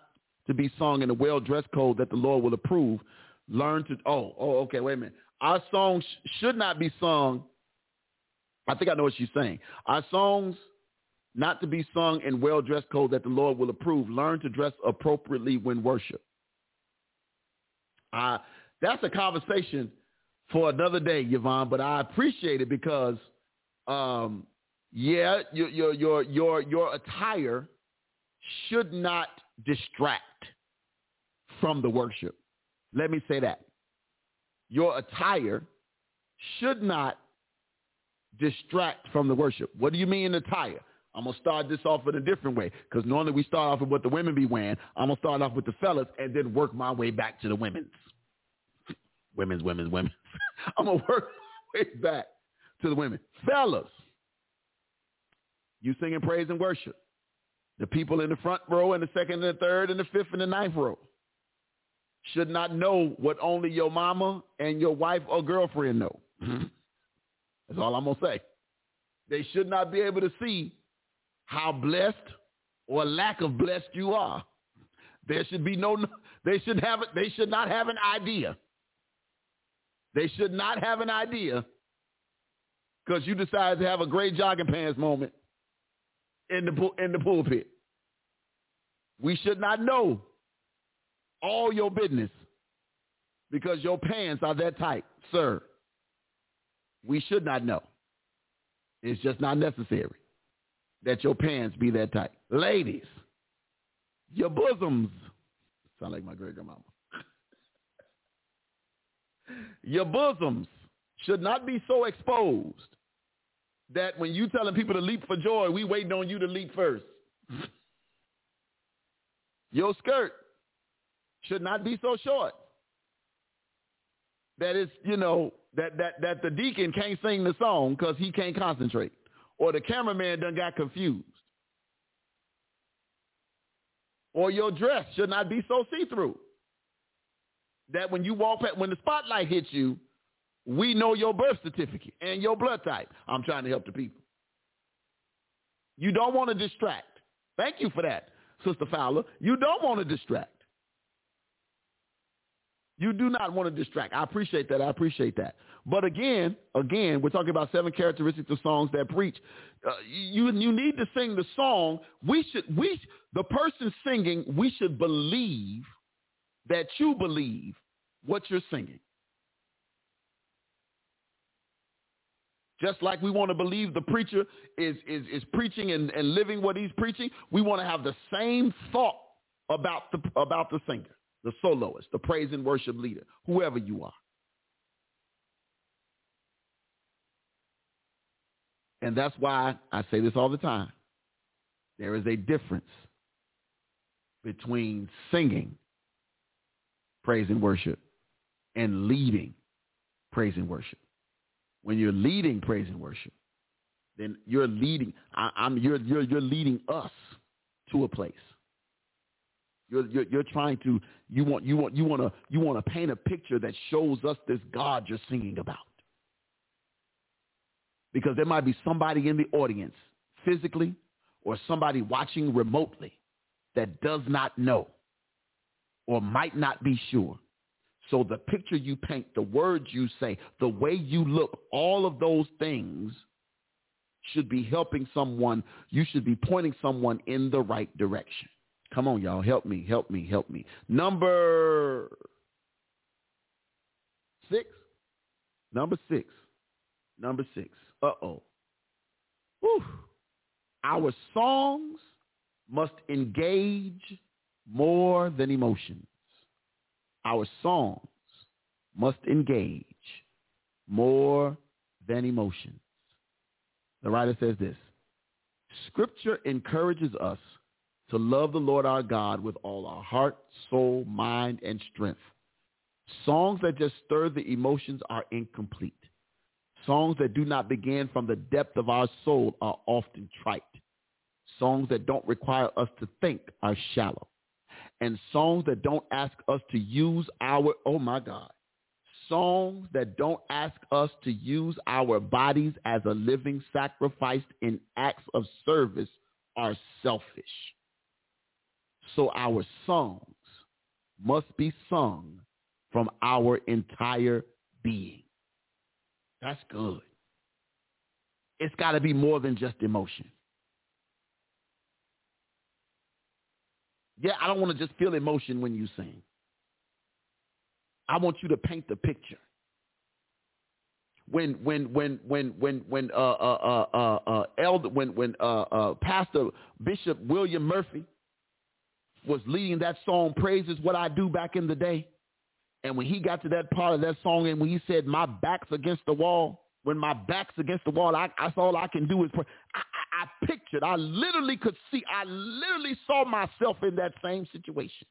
to be sung in a well-dressed code that the Lord will approve. Learn to, oh, oh, okay, wait a minute. Our songs should not be sung. I think I know what she's saying. Our songs not to be sung in well-dressed code that the Lord will approve. Learn to dress appropriately when worship. Uh, that's a conversation for another day, Yvonne, but I appreciate it because, um, yeah, your, your, your, your, your attire should not distract from the worship. Let me say that. Your attire should not distract from the worship. What do you mean attire? I'm going to start this off in a different way because normally we start off with what the women be wearing. I'm going to start off with the fellas and then work my way back to the women's. Women's, women's, women. *laughs* I'm going to work my way back to the women. Fellas, you singing praise and worship. The people in the front row and the second and the third and the fifth and the ninth row should not know what only your mama and your wife or girlfriend know. Mm-hmm. That's all I'm going to say. They should not be able to see how blessed or lack of blessed you are. There should be no, they should have, they should not have an idea. They should not have an idea because you decided to have a great jogging pants moment in the, in the pulpit. We should not know all your business because your pants are that tight, sir. We should not know. It's just not necessary that your pants be that tight. Ladies, your bosoms, sound like my great grandmama. *laughs* your bosoms should not be so exposed that when you telling people to leap for joy, we waiting on you to leap first. Your skirt should not be so short that it's, you know, that, that, that the deacon can't sing the song because he can't concentrate or the cameraman done got confused. Or your dress should not be so see-through that when you walk, when the spotlight hits you, we know your birth certificate and your blood type. I'm trying to help the people. You don't want to distract. Thank you for that, Sister Fowler. You don't want to distract. You do not want to distract. I appreciate that. I appreciate that. But again, again, we're talking about seven characteristics of songs that preach. Uh, you you need to sing the song. We should we the person singing. We should believe that you believe what you're singing. Just like we want to believe the preacher is, is, is preaching and, and living what he's preaching, we want to have the same thought about the, about the singer, the soloist, the praise and worship leader, whoever you are. And that's why I say this all the time. There is a difference between singing praise and worship and leading praise and worship when you're leading praise and worship, then you're leading. I, am you're you're you're leading us to a place. You're, you're you're trying to you want you want you want to you want to paint a picture that shows us this God you're singing about. Because there might be somebody in the audience physically or somebody watching remotely that does not know or might not be sure So the picture you paint, the words you say, the way you look, all of those things should be helping someone. You should be pointing someone in the right direction. Come on, y'all. Help me, help me, help me. Number six. Number six. Number six. Uh-oh. Whew. Our songs must engage more than emotions. Our songs must engage more than emotions. The writer says this, Scripture encourages us to love the Lord our God with all our heart, soul, mind, and strength. Songs that just stir the emotions are incomplete. Songs that do not begin from the depth of our soul are often trite. Songs that don't require us to think are shallow. And songs that don't ask us to use our, oh my God, songs that don't ask us to use our bodies as a living sacrifice in acts of service are selfish. So our songs must be sung from our entire being. That's good. It's got to be more than just emotion. Yeah, I don't want to just feel emotion when you sing. I want you to paint the picture. When when when when when when uh uh uh uh, uh elder when when uh uh Pastor Bishop William Murphy was leading that song "Praise Is What I Do" back in the day, and when he got to that part of that song and when he said, "My back's against the wall," when my back's against the wall, I, that's all I can do is pray. I pictured, I literally could see, I literally saw myself in that same situation.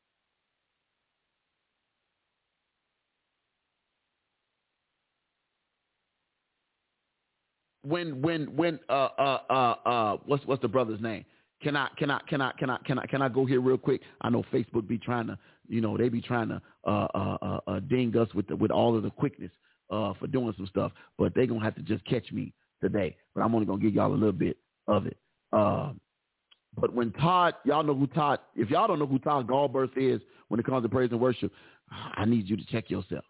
When when when uh uh uh uh what's what's the brother's name? Can I can I can I can I can I can I go here real quick? I know Facebook be trying to you know they be trying to uh uh uh, uh ding us with the, with all of the quickness uh, for doing some stuff, but they're going to have to just catch me today. But I'm only to give y'all a little bit of it. Uh, but when Todd, y'all know who Todd, if y'all don't know who Todd Galberth is when it comes to praise and worship, I need you to check yourself.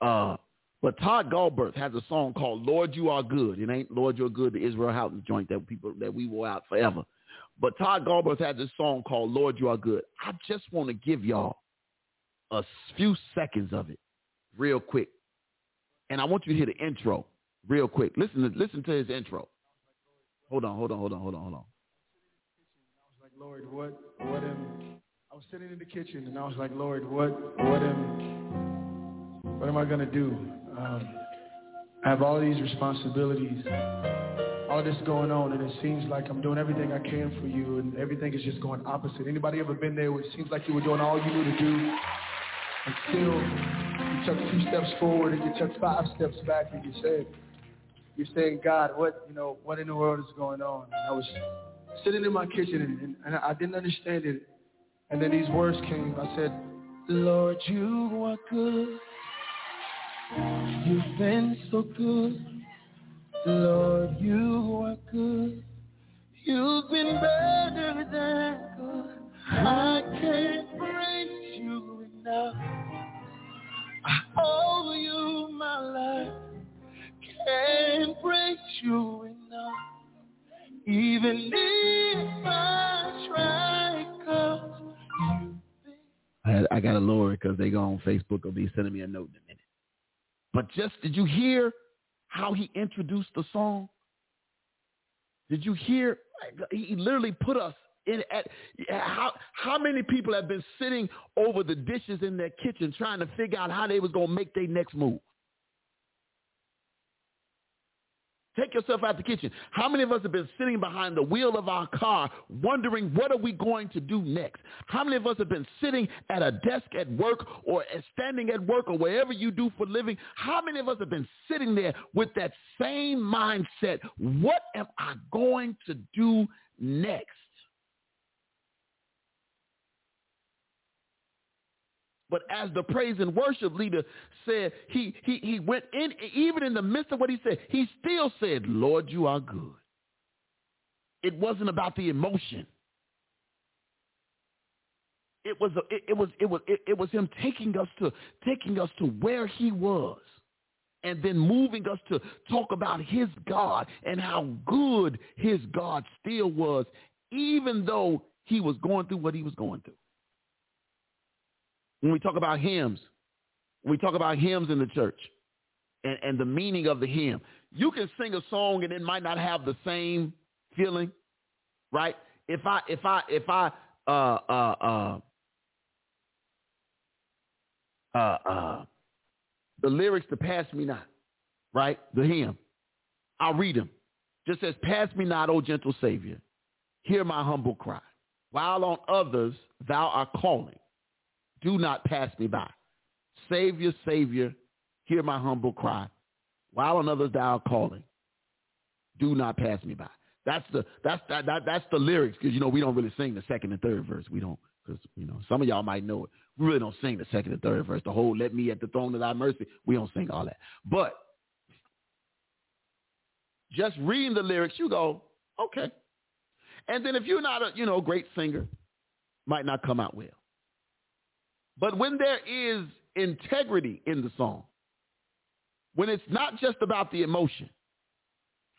Uh, but Todd Galberth has a song called Lord You Are Good. It ain't Lord You're Good, the Israel Houghton joint that people that we wore out forever. But Todd Galberth has a song called Lord You Are Good. I just want to give y'all a few seconds of it real quick and I want you to hear the intro real quick. Listen to listen to his intro. Hold on, hold on, hold on, hold on, hold on. I was like, Lord, what what am I was sitting in the kitchen and I was like, Lord, what what am what am I gonna do? Um, I have all these responsibilities, all this going on, and it seems like I'm doing everything I can for you, and everything is just going opposite. Anybody ever been there where it seems like you were doing all you knew to do, and still you took two steps forward and you took five steps back and you said, you're saying, God, what, you know, what in the world is going on? And I was sitting in my kitchen and, and, and I didn't understand it. And then these words came. I said, Lord, you are good. You've been so good. Lord, you are good. You've been better than good. I can't praise you enough. I owe you my life. Praise you enough. Even if I try, cause I, I got to lower it because they go on Facebook. Will be sending me a note in a minute. But just did you hear how he introduced the song? Did you hear? He literally put us in, at, how, how many people have been sitting over the dishes in their kitchen trying to figure out how they was going to make their next move? Take yourself out the kitchen. How many of us have been sitting behind the wheel of our car wondering what are we going to do next? How many of us have been sitting at a desk at work or standing at work or wherever you do for living? How many of us have been sitting there with that same mindset? What am I going to do next? But as the praise and worship leader said, he, he, he went in, even in the midst of what he said, he still said, Lord, you are good. It wasn't about the emotion. It was it, it was it was it, it was him taking us to taking us to where he was and then moving us to talk about his God and how good his God still was, even though he was going through what he was going through. When we talk about hymns, we talk about hymns in the church and, and the meaning of the hymn, you can sing a song and it might not have the same feeling, right? If I if I if I uh uh uh uh uh the lyrics to Pass Me Not, right? The hymn. I'll read them. Just says, Pass me not, O gentle Savior. Hear my humble cry. While on others thou art calling, do not pass me by. Savior, Savior, hear my humble cry. While on others thou calling, do not pass me by. That's the that's that, that that's the lyrics because you know we don't really sing the second and third verse. We don't because you know some of y'all might know it. We really don't sing the second and third verse. The whole "Let me at the throne of Thy mercy." We don't sing all that. But just reading the lyrics, you go okay. And then if you're not a you know great singer, might not come out well. But when there is integrity in the song, when it's not just about the emotion,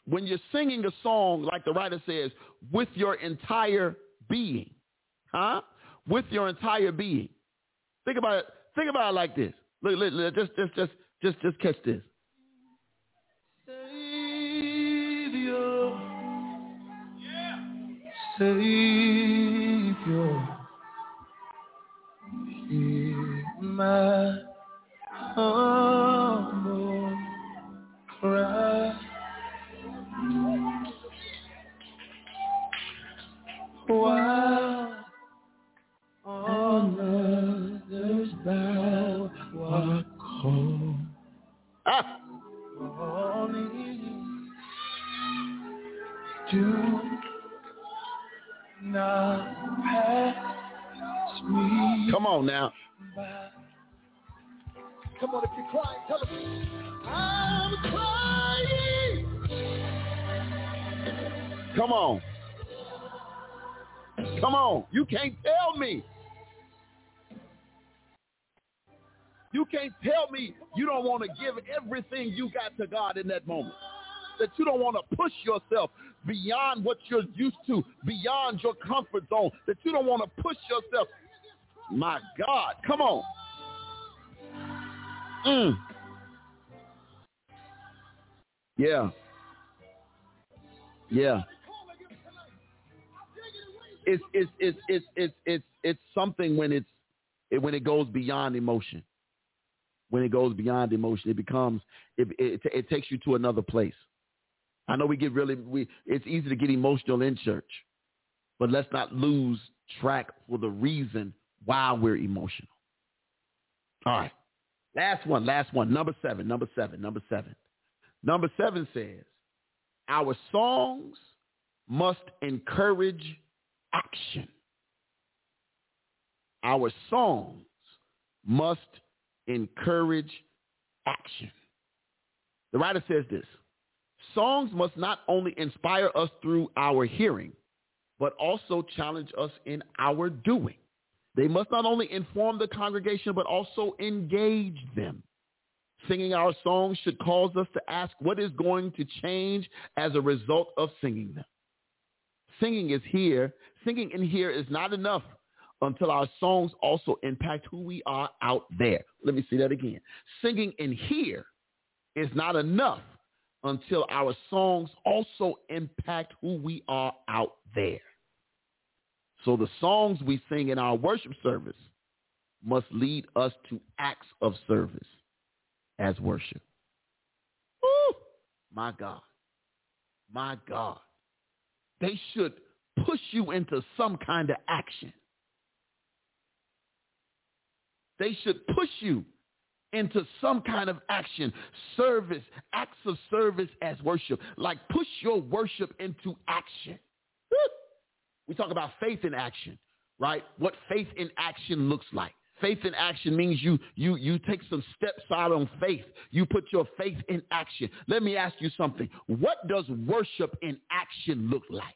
when you're singing a song, like the writer says, with your entire being, huh? With your entire being. Think about it. Think about it like this. Look, look, look just, just, just, just, just catch this. Savior, yeah. Savior, hear my humble cry. While Come on now. Come on, if you're crying, tell them. I'm crying. Come on. Come on. You can't tell me. You can't tell me you don't want to give everything you got to God in that moment. That you don't want to push yourself beyond what you're used to, beyond your comfort zone. That you don't want to push yourself. My God, come on. Mm. Yeah. Yeah. It's it's it's it's it's it's it's something when it's it, when it goes beyond emotion. When it goes beyond emotion, it becomes it, it it takes you to another place. I know we get really we it's easy to get emotional in church, but let's not lose track for the reason why we're emotional. All right. Last one, last one. Number seven, number seven, number seven. Number seven says, our songs must encourage action. Our songs must encourage action. The writer says this, songs must not only inspire us through our hearing, but also challenge us in our doing. They must not only inform the congregation, but also engage them. Singing our songs should cause us to ask what is going to change as a result of singing them. Singing is here. Singing in here is not enough until our songs also impact who we are out there. Let me see that again. Singing in here is not enough until our songs also impact who we are out there. So the songs we sing in our worship service must lead us to acts of service as worship. Woo! My God. My God. They should push you into some kind of action. They should push you into some kind of action, service, acts of service as worship. Like push your worship into action. Woo! We talk about faith in action, right? What faith in action looks like. Faith in action means you you you take some steps out on faith. You put your faith in action. Let me ask you something. What does worship in action look like?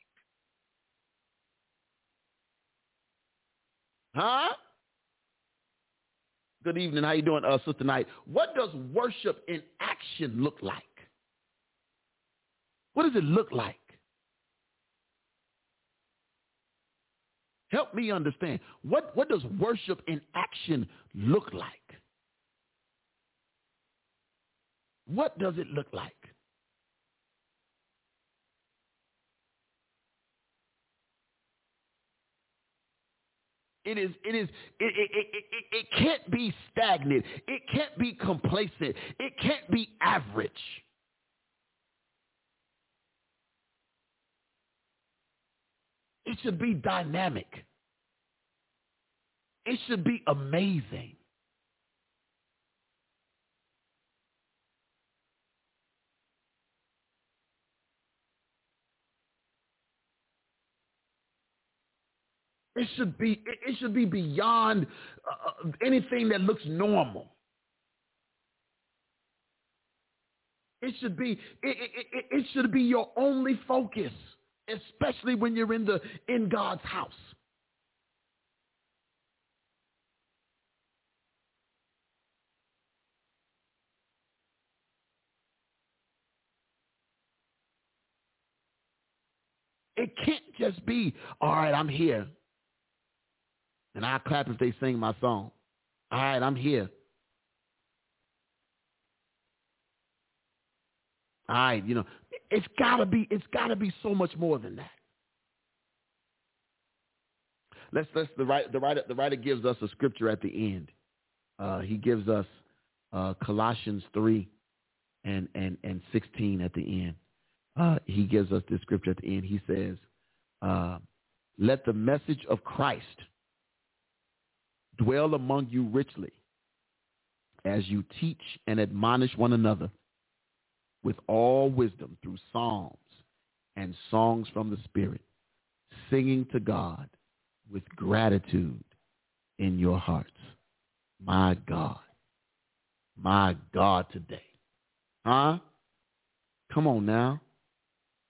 Huh? Good evening. How you doing, uh, Sister Knight? What does worship in action look like? What does it look like? Help me understand. What, what does worship in action look like? What does it look like? It is, it is, it, it, it, it, can't be stagnant. It can't be complacent. It can't be average. It should be dynamic. It should be amazing. It should be it should be beyond uh, anything that looks normal. It should be it, it, it should be your only focus, especially when you're in the in God's house. It can't just be, all right, I'm here. And I clap if they sing my song. All right, I'm here. All right, you know, it's gotta be, it's gotta be so much more than that. Let's let's the writer the writer the writer gives us a scripture at the end. Uh, he gives us uh, Colossians three and and and sixteen at the end. Uh, he gives us this scripture at the end. He says, uh, "Let the message of Christ." dwell among you richly as you teach and admonish one another with all wisdom through psalms and songs from the Spirit, singing to God with gratitude in your hearts. My God. My God today. Huh? Come on now.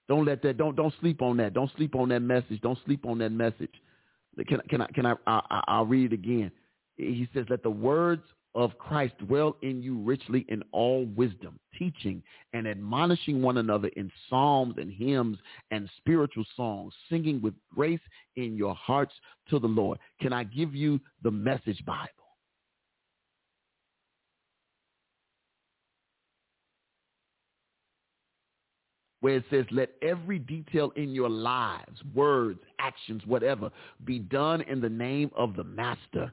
Don't let that don't don't sleep on that. Don't sleep on that message. Don't sleep on that message. Can, can I, can I, I, I'll read it again. He says, let the words of Christ dwell in you richly in all wisdom, teaching and admonishing one another in psalms and hymns and spiritual songs, singing with grace in your hearts to the Lord. Can I give you the message Bible? where it says, let every detail in your lives, words, actions, whatever, be done in the name of the master.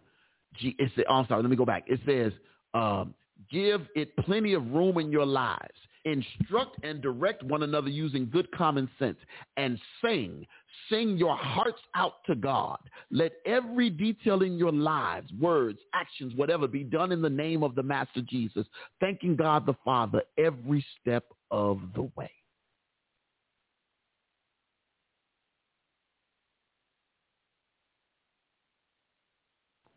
It says, oh, I'm sorry, let me go back. It says, um, give it plenty of room in your lives. Instruct and direct one another using good common sense and sing. Sing your hearts out to God. Let every detail in your lives, words, actions, whatever, be done in the name of the Master Jesus, thanking God the Father every step of the way.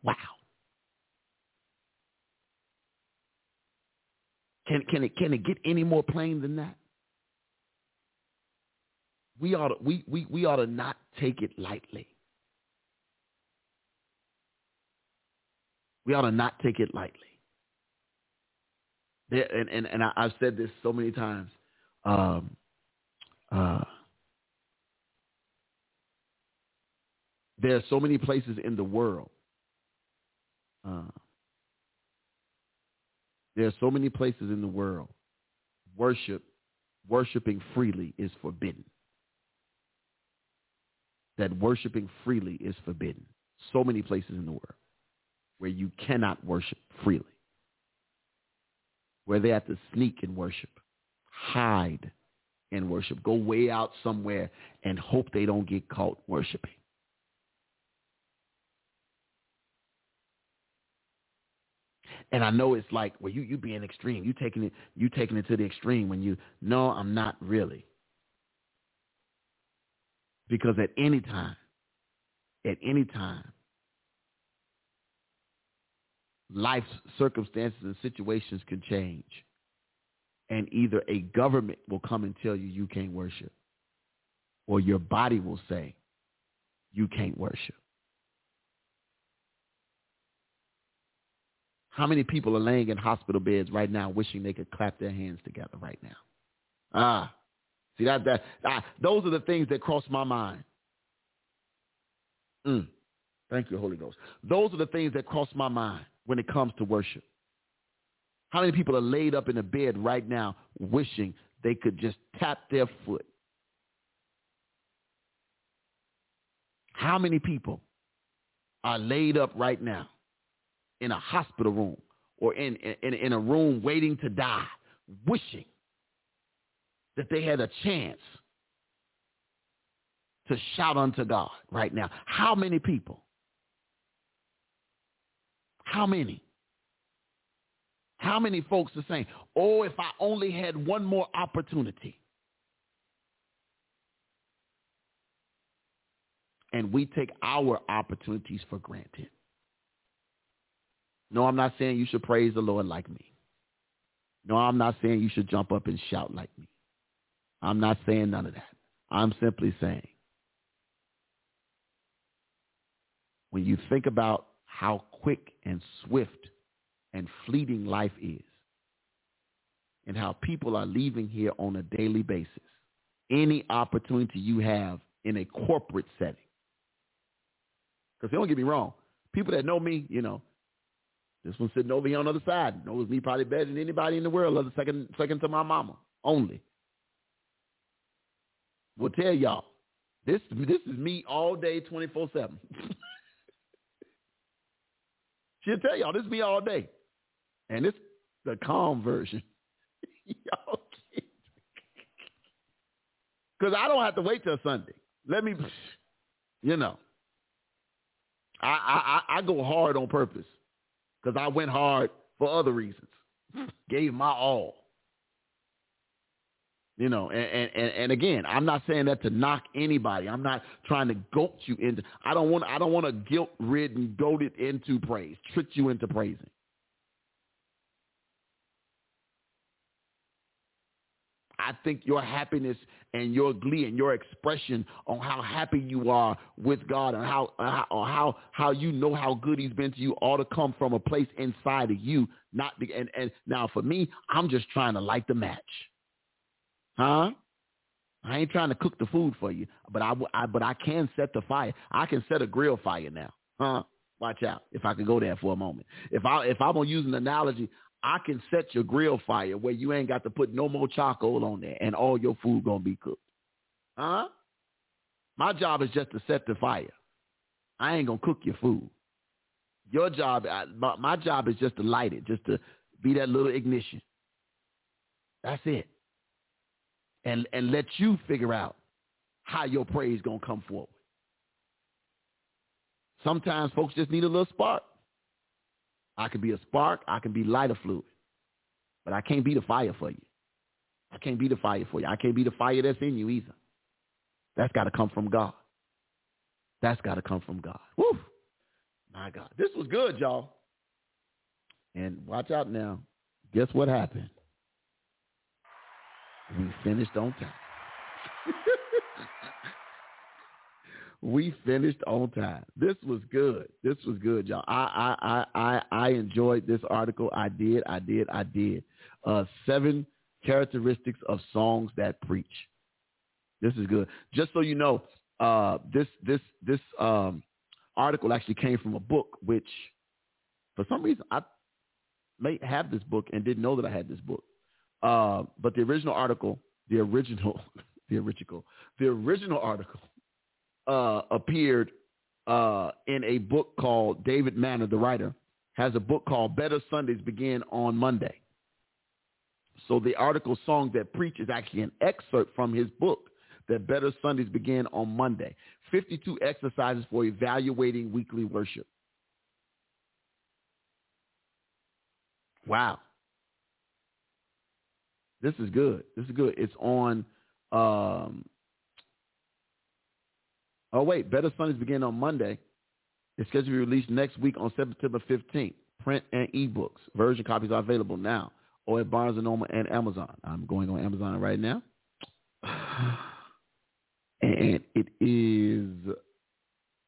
Wow. Can, can, it, can it get any more plain than that? We ought to, we, we, we ought to not take it lightly. We ought to not take it lightly. There, and and, and I, have said this so many times. Um, uh, there are so many places in the world uh, there are so many places in the world worship worshiping freely is forbidden. That worshiping freely is forbidden. So many places in the world where you cannot worship freely. Where they have to sneak and worship, hide and worship, go way out somewhere and hope they don't get caught worshiping. And I know it's like, well, you you being extreme. You taking it you taking it to the extreme when you no, I'm not really. Because at any time, at any time, life's circumstances and situations can change. And either a government will come and tell you you can't worship, or your body will say you can't worship. How many people are laying in hospital beds right now wishing they could clap their hands together right now? Ah, see that that ah, those are the things that cross my mind. Mm. Thank you, Holy Ghost. Those are the things that cross my mind when it comes to worship. How many people are laid up in a bed right now wishing they could just tap their foot? How many people are laid up right now in a hospital room or in, in, in a room waiting to die, wishing that they had a chance to shout unto God right now. How many people? How many? How many folks are saying, oh, if I only had one more opportunity? And we take our opportunities for granted. No, I'm not saying you should praise the Lord like me. No, I'm not saying you should jump up and shout like me. I'm not saying none of that. I'm simply saying when you think about how quick and swift and fleeting life is and how people are leaving here on a daily basis, any opportunity you have in a corporate setting. Because don't get me wrong, people that know me, you know, this one sitting over here on the other side knows me probably better than anybody in the world, other second second to my mama only. Will tell y'all, this this is me all day, twenty four seven. *laughs* She'll tell y'all this is me all day, and it's the calm version. *laughs* y'all, because *laughs* I don't have to wait till Sunday. Let me, you know, I I I go hard on purpose because I went hard for other reasons. Hmm. Gave my all. You know, and, and, and again, I'm not saying that to knock anybody. I'm not trying to goat you into I don't want I don't want to guilt ridden, goaded into praise, trick you into praising. I think your happiness and your glee and your expression on how happy you are with God and uh, how or how how you know how good He's been to you ought to come from a place inside of you. Not the, and and now for me, I'm just trying to light the match, huh? I ain't trying to cook the food for you, but I, I but I can set the fire. I can set a grill fire now, huh? Watch out if I could go there for a moment. If I if I'm gonna use an analogy, I can set your grill fire where you ain't got to put no more charcoal on there and all your food gonna be cooked. Huh? My job is just to set the fire. I ain't gonna cook your food. Your job, my job is just to light it, just to be that little ignition. That's it. And and let you figure out how your praise gonna come forward. Sometimes folks just need a little spark. I can be a spark. I can be lighter fluid. But I can't be the fire for you. I can't be the fire for you. I can't be the fire that's in you either. That's got to come from God. That's got to come from God. Woo! My God. This was good, y'all. And watch out now. Guess what happened? We finished on time. *laughs* we finished on time. This was good. This was good, y'all. I I I I I enjoyed this article. I did. I did. I did. Uh, seven characteristics of songs that preach. This is good. Just so you know, uh, this this this um, article actually came from a book, which for some reason I may have this book and didn't know that I had this book. Uh, but the original article, the original, *laughs* the original, the original article uh, appeared uh, in a book called David Manner, the writer, has a book called Better Sundays Begin on Monday. So the article Song That Preach is actually an excerpt from his book that Better Sundays Begin on Monday. 52 exercises for evaluating weekly worship. Wow. This is good. This is good. It's on um, Oh, wait. Better Sundays begin on Monday. It's scheduled to be released next week on September 15th. Print and ebooks. Version copies are available now or at Barnes & Noble and Amazon. I'm going on Amazon right now. *sighs* And it is,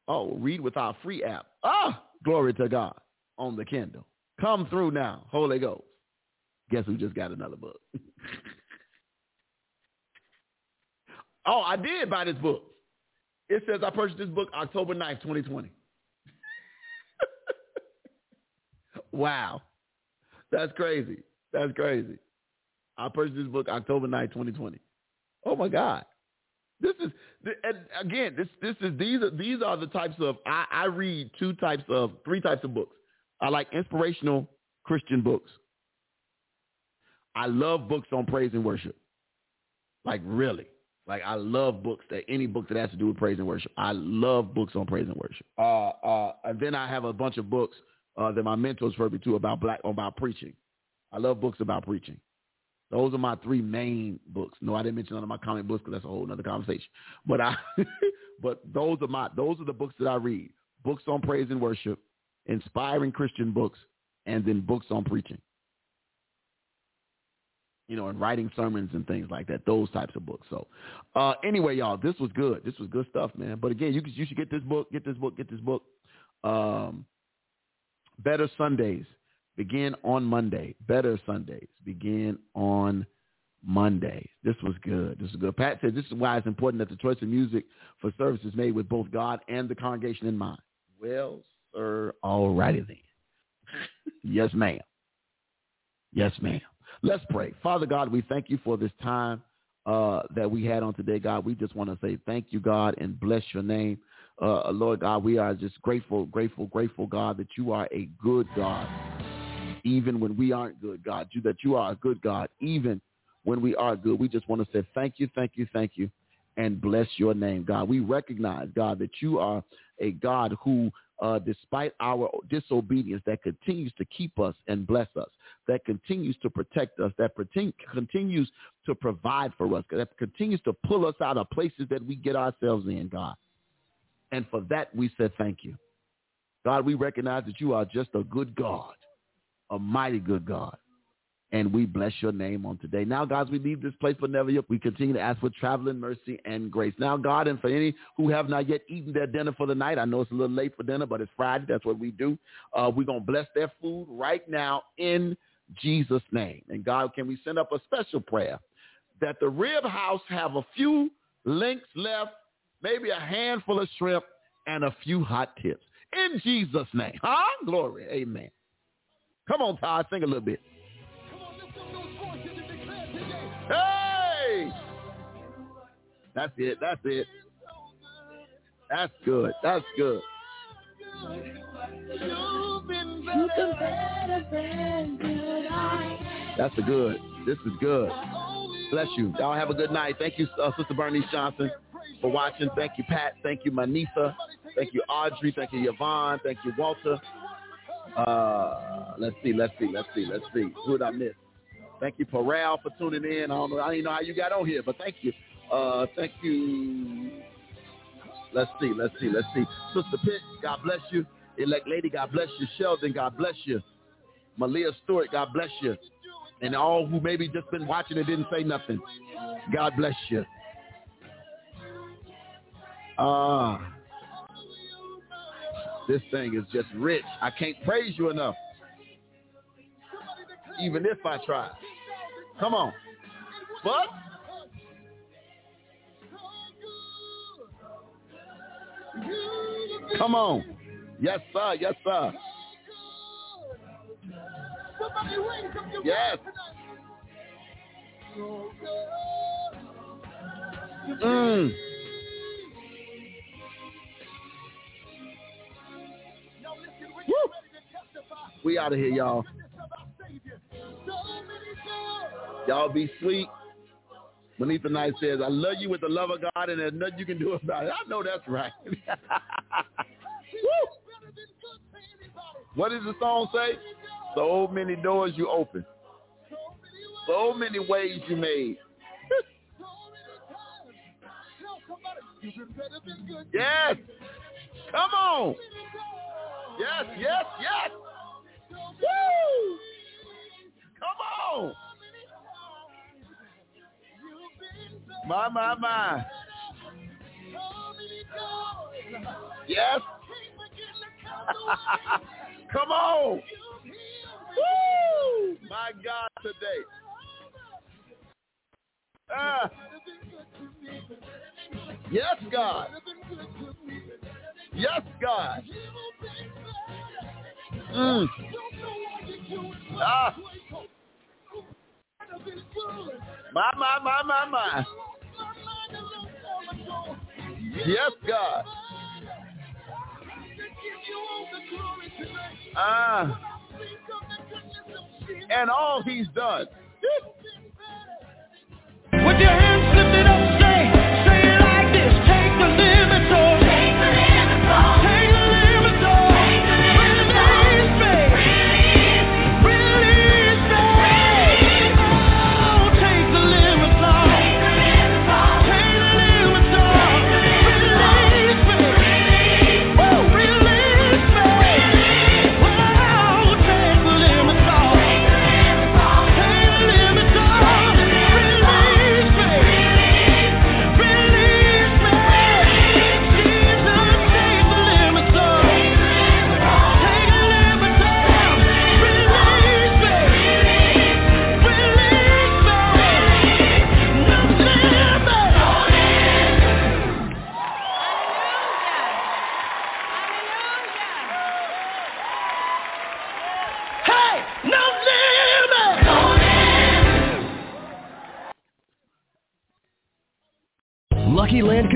oh, read with our free app. Ah, glory to God on the Kindle. Come through now, Holy Ghost. Guess who just got another book? *laughs* oh, I did buy this book. It says I purchased this book October 9th, 2020. *laughs* wow. That's crazy. That's crazy. I purchased this book October 9th, 2020. Oh my God. This is and again, this this is these are these are the types of I, I read two types of three types of books. I like inspirational Christian books. I love books on praise and worship. Like really. Like I love books that any book that has to do with praise and worship. I love books on praise and worship. Uh, uh, and then I have a bunch of books uh, that my mentors referred me to about black about preaching. I love books about preaching. Those are my three main books. No, I didn't mention none of my comic books because that's a whole other conversation. But I, *laughs* but those are my those are the books that I read. Books on praise and worship, inspiring Christian books, and then books on preaching. You know, and writing sermons and things like that. Those types of books. So, uh, anyway, y'all, this was good. This was good stuff, man. But again, you you should get this book. Get this book. Get this book. Um, Better Sundays begin on Monday. Better Sundays begin on Mondays. This was good. This is good. Pat said this is why it's important that the choice of music for service is made with both God and the congregation in mind. Well, sir, all righty then. *laughs* yes, ma'am. Yes, ma'am. Let's pray. Father God, we thank you for this time uh, that we had on today, God. We just want to say thank you, God, and bless your name. Uh, Lord God, we are just grateful, grateful, grateful, God, that you are a good God, even when we aren't good, God. You that you are a good God, even when we are good. We just want to say thank you, thank you, thank you, and bless your name, God. We recognize, God, that you are a God who, uh, despite our disobedience, that continues to keep us and bless us, that continues to protect us, that continues to provide for us, that continues to pull us out of places that we get ourselves in, God. And for that, we said thank you. God, we recognize that you are just a good God, a mighty good God. And we bless your name on today. Now, God, we leave this place but never yet. We continue to ask for traveling mercy and grace. Now, God, and for any who have not yet eaten their dinner for the night, I know it's a little late for dinner, but it's Friday. That's what we do. Uh, we're going to bless their food right now in Jesus' name. And God, can we send up a special prayer that the rib house have a few links left maybe a handful of shrimp, and a few hot tips. In Jesus' name. Huh? Glory. Amen. Come on, Todd. Sing a little bit. Hey! That's it. That's it. That's good. That's good. That's a good. This is good. Bless you. Y'all have a good night. Thank you, uh, Sister Bernice Johnson for watching. Thank you, Pat. Thank you, Manisa. Thank you, Audrey. Thank you, Yvonne. Thank you, Walter. Uh, let's see, let's see, let's see, let's see. Who did I miss? Thank you, Paral, for tuning in. I don't know, I even know how you got on here, but thank you. Uh, thank you. Let's see, let's see, let's see. Sister Pitt, God bless you. Elect Lady, God bless you. Sheldon, God bless you. Malia Stewart, God bless you. And all who maybe just been watching and didn't say nothing, God bless you. Ah. Uh, this thing is just rich. I can't praise you enough. Even if I try. Come on. But Come on. Yes, sir. Yes, sir. Yes. Mm. We out of here, y'all. Y'all be sweet. Beneath the Night says, I love you with the love of God and there's nothing you can do about it. I know that's right. *laughs* what does the song say? So many doors you open. So many ways you made. *laughs* yes. Come on. Yes, yes, yes. Woo! Come on. My, my, my. Yes. *laughs* Come on. Woo! My God, today. Ah. Yes, God. Yes, God. Mm. Ah. My, my, my, my, my. Yes, God. Ah. And all he's done. With your hands